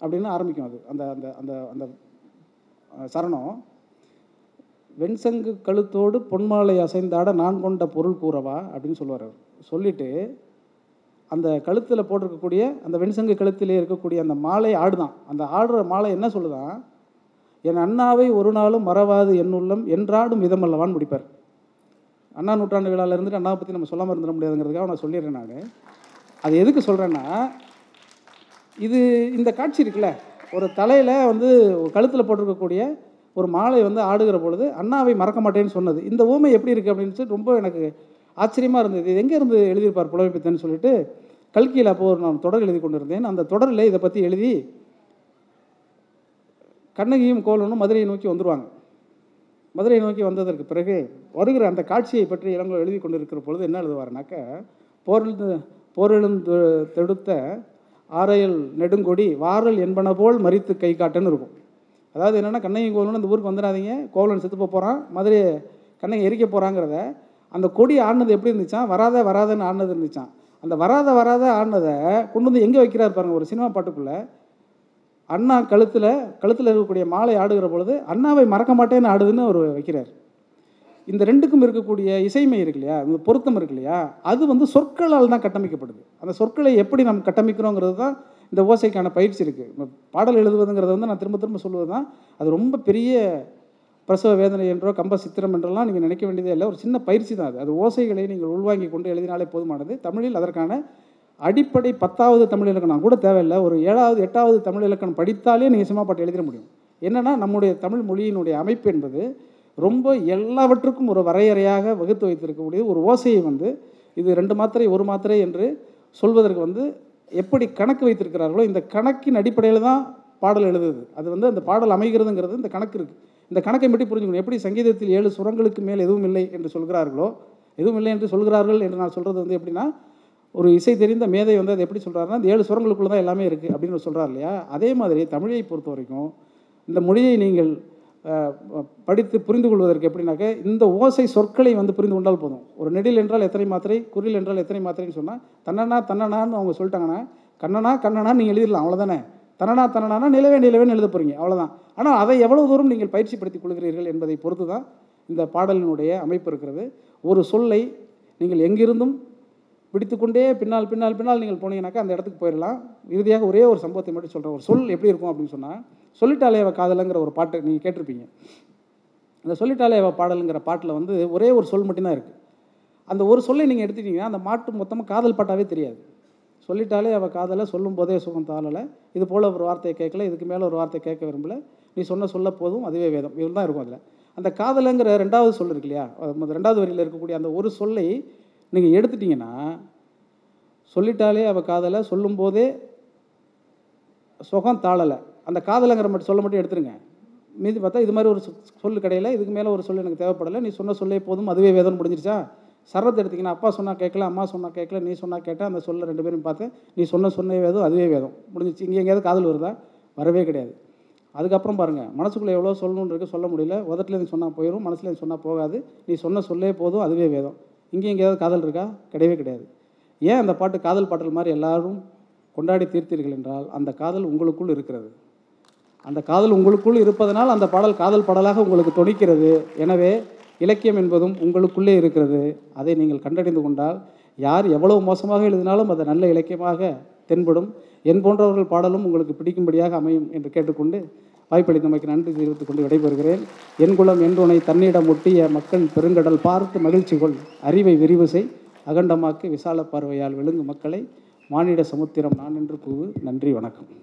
அப்படின்னு ஆரம்பிக்கும் அது. அந்த அந்த அந்த அந்த சரணம். வெண்சங்கு கழுத்தோடு பொன்மாலை அசைந்தாட நான் கொண்ட பொருள் கூறவா அப்படின்னு சொல்லுவார் அவர். சொல்லிவிட்டு அந்த கழுத்தில் போட்டிருக்கக்கூடிய அந்த வெண்சங்கு கழுத்திலே இருக்கக்கூடிய அந்த மாலை ஆடுதான். அந்த ஆடுற மாலை என்ன சொல்லுதான் என் அண்ணாவை ஒரு நாளும் மறவாது என்னுள்ளம் என்றாடும் விதமல்லவான்னு முடிப்பார். அண்ணா நூற்றாண்டு விழாவில் இருந்துட்டு அண்ணாவை பற்றி நம்ம சொல்லாமல் இருந்துட முடியாதுங்கிறதுக்காக நான் சொல்லிடுறேன் நான். அது எதுக்கு சொல்கிறேன்னா இது இந்த காட்சி இருக்குல்ல ஒரு தலையில் வந்து கழுத்தில் போட்டிருக்கக்கூடிய ஒரு மாலை வந்து ஆடுகிற பொழுது அண்ணாவை மறக்க மாட்டேன்னு சொன்னது. இந்த ஊமை எப்படி இருக்குது அப்படின்னு சொல்லி ரொம்ப எனக்கு ஆச்சரியமாக இருந்தது. இது எங்கே இருந்து எழுதியிருப்பார் புலமைப்பித்தன்னு சொல்லிட்டு கல்கியில் அப்போ ஒரு நான் தொடர் எழுதி கொண்டிருந்தேன். அந்த தொடரில் இதை பற்றி எழுதி கண்ணகியும் கோலனும் மதுரையை நோக்கி வந்துருவாங்க. மதுரையை நோக்கி வந்ததற்கு பிறகு வருகிற அந்த காட்சியை பற்றி இளங்கோ எழுதி கொண்டிருக்கிற பொழுது என்ன எழுதுவாருனாக்க போரில் போரெழுந்து தெடுத்த ஆரையல் நெடுங்கொடி வாரல் என்பன போல் மறித்து கை காட்டுன்னு இருக்கும். அதாவது என்னென்னா கண்ணகி கோவலன் இந்த ஊருக்கு வந்துடாதீங்க. கோவலன் செத்து போக போகிறான் மதுரை கண்ணகி எரிக்க போகிறாங்கிறத அந்த கொடி ஆடினது எப்படி இருந்துச்சான் வராத வராதன்னு ஆடினது இருந்துச்சான் அந்த வராத வராத ஆடினதை கொண்டு வந்து எங்கே வைக்கிறார் பாருங்க ஒரு சினிமா பாட்டுக்குள்ளே. அண்ணா கழுத்தில் கழுத்தில் இருக்கக்கூடிய மாலை ஆடுகிற பொழுது அண்ணாவை மறக்க மாட்டேன்னு ஆடுதுன்னு அவர் வைக்கிறார். இந்த ரெண்டுக்கும் இருக்கக்கூடிய இசைமை இருக்கு இல்லையா? இந்த பொருத்தம் இருக்கு இல்லையா? அது வந்து சொற்களால் தான் கட்டமைக்கப்படுது. அந்த சொற்களை எப்படி நம்ம கட்டமைக்கிறோங்கிறது தான் இந்த ஓசைக்கான பயிற்சி இருக்குது பாடல் எழுதுவதுங்கிறத வந்து நான் திரும்ப திரும்ப சொல்லுவது தான். அது ரொம்ப பெரிய பிரசவ வேதனை என்றோ கம்ப சித்திரம் என்றெல்லாம் நீங்கள் நினைக்க வேண்டியதே இல்லை. ஒரு சின்ன பயிற்சி தான் அது. அது ஓசைகளை நீங்கள் உள்வாங்கி கொண்டு எழுதினாலே போதுமானது. தமிழில் அதற்கான அடிப்படை பத்தாவது தமிழ் இலக்கணம் கூட தேவையில்லை. ஒரு ஏழாவது எட்டாவது தமிழ் இலக்கணம் படித்தாலே நீங்கள் சினிமா பாட்டு எழுதிட முடியும். என்னன்னா நம்முடைய தமிழ் மொழியினுடைய அமைப்பு என்பது ரொம்ப எல்லாவற்றுக்கும் ஒரு வரையறையாக வகுத்து வைத்திருக்கக்கூடிய ஒரு ஓசையை வந்து இது ரெண்டு மாத்திரை ஒரு மாத்திரை என்று சொல்வதற்கு வந்து எப்படி கணக்கு வைத்திருக்கிறார்களோ இந்த கணக்கின் அடிப்படையில் தான் பாடல் எழுதுது. அது வந்து அந்த பாடல் அமைகிறதுங்கிறது இந்த கணக்கு இருக்குது இந்த கணக்கை மட்டும் புரிஞ்சுக்கணும். எப்படி சங்கீதத்தில் ஏழு சுரங்களுக்கு மேல் எதுவும் இல்லை என்று சொல்கிறார்களோ எதுவும் இல்லை என்று சொல்கிறார்கள் என்று நான் சொல்கிறது வந்து எப்படின்னா ஒரு இசை தெரிந்த மேதை வந்து அதை எப்படி சொல்கிறாருன்னா அந்த ஏழு சுரங்களுக்குள்ள தான் எல்லாமே இருக்குது அப்படின்னு சொல்கிறார் இல்லையா? அதே மாதிரி தமிழை பொறுத்த வரைக்கும் இந்த மொழியை நீங்கள் படித்து புரிந்து கொள்வதற்கு எப்படின்னாக்க இந்த ஓசை சொற்களை வந்து புரிந்து கொண்டால் போதும். ஒரு நெடில் என்றால் எத்தனை மாத்திரை குரில் என்றால் எத்தனை மாத்திரைன்னு சொன்னால் தன்னனா தன்னனான்னு அவங்க சொல்லிட்டாங்கன்னா கண்ணனா கண்ணனா நீங்கள் எழுதிடலாம் அவ்வளோதானே தன்னனா தன்னனானா நிலவே நிலவேன்னு எழுத போகிறீங்க அவ்வளோதான் ஆனால் அதை எவ்வளோ தூரம் நீங்கள் பயிற்சி படுத்திக் கொள்கிறீர்கள் என்பதை பொறுத்து தான் இந்த பாடலினுடைய அமைப்பு இருக்கிறது. ஒரு சொல்லை நீங்கள் எங்கிருந்தும் பிடித்துக்கொண்டே பின்னால் பின்னால் பின்னால் நீங்கள் போனீங்கன்னாக்கா அந்த இடத்துக்கு போயிடலாம் இறுதியாக ஒரே ஒரு சம்பவத்தை மட்டும் சொல்கிறேன் ஒரு சொல் எப்படி இருக்கும் அப்படின்னு சொன்னால் சொல்லிட்டாலே அவள் காதலங்கிற ஒரு பாட்டு நீங்கள் கேட்டிருப்பீங்க. அந்த சொல்லிட்டாலே அவள் பாடலுங்கிற பாட்டில் வந்து ஒரே ஒரு சொல் மட்டும்தான் இருக்குது அந்த ஒரு சொல்லை நீங்கள் எடுத்துட்டீங்கன்னா அந்த மாட்டு மொத்தமாக காதல் பாட்டாவே தெரியாது. சொல்லிட்டாலே அவள் காதலை சொல்லும் போதே சுகம் தாளலை இது போல் ஒரு வார்த்தையை கேட்கல இதுக்கு மேலே ஒரு வார்த்தை கேட்க விரும்பல. நீ சொன்ன சொல்ல போதும் அதுவே வேதம். இவன் தான் இருக்கும் அதில். அந்த காதலுங்கிற ரெண்டாவது சொல் இருக்கு இல்லையா? ரெண்டாவது வரியில் இருக்கக்கூடிய அந்த ஒரு சொல்லை நீங்கள் எடுத்துட்டீங்கன்னா சொல்லிட்டாலே அவள் காதலை சொல்லும்போதே சுகம் தாளலை. அந்த காதலைங்கிற மட்டும் சொல்ல மட்டும் எடுத்துருங்க. மீதி பார்த்தா இது மாதிரி ஒரு சொ- சொல்லு கிடையில இதுக்கு மேலே ஒரு சொல்லு எனக்கு தேவைப்படலை. நீ சொன்ன சொல்லே போதும் அதுவே வேதனை முடிஞ்சிருச்சா? சரத்தை எடுத்தீங்கன்னா அப்பா சொன்னால் கேட்கல அம்மா சொன்னால் கேட்கல நீ சொன்னால் கேட்டால் அந்த சொல்ல ரெண்டு பேரும் பார்த்தேன் நீ சொன்ன சொன்ன வேதம் அதுவே வேதம். முடிஞ்சிச்சு இங்கே எங்கேயாவது காதல் வருதா? வரவே கிடையாது. அதுக்கப்புறம் பாருங்கள் மனசுக்குள்ளே எவ்வளோ சொல்லணுன்னு இருக்கு சொல்ல முடியல. உதட்டுலேருந்து சொன்னால் போயிடும் மனசுலேருந்து சொன்னால் போகாது. நீ சொன்ன சொல்லே போதும் அதுவே வேதம். இங்கே எங்கேயாவது காதல் இருக்கா? கிடையவே கிடையாது. ஏன் அந்த பாட்டு காதல் பாடல் மாதிரி எல்லாரும் கொண்டாடி தீர்த்தீர்கள் என்றால் அந்த காதல் உங்களுக்குள் இருக்கிறது. அந்த காதல் உங்களுக்குள் இருப்பதனால் அந்த பாடல் காதல் பாடலாக உங்களுக்கு துணிக்கிறது எனவே இலக்கியம் என்பதும் உங்களுக்குள்ளே இருக்கிறது. அதை நீங்கள் கண்டறிந்து கொண்டால் யார் எவ்வளவு மோசமாக எழுதினாலும் அது நல்ல இலக்கியமாக தென்படும். என் போன்றவர்கள் பாடலும் உங்களுக்கு பிடிக்கும்படியாக அமையும் என்று கேட்டுக்கொண்டு வாய்ப்பளித்தமைக்கு நன்றி தெரிவித்துக் கொண்டு விடைபெறுகிறேன். என் குலம் என்றுனை தன்னிடம் ஒட்டிய மக்கள் பெருங்கடல் பார்த்து மகிழ்ச்சி கொள். அறிவை விரிவு செய். அகண்டமாக்கு விசால பார்வையால் விழுங்கு மக்களை. மானிட சமுத்திரம் நான் என்று கூவு. நன்றி வணக்கம்.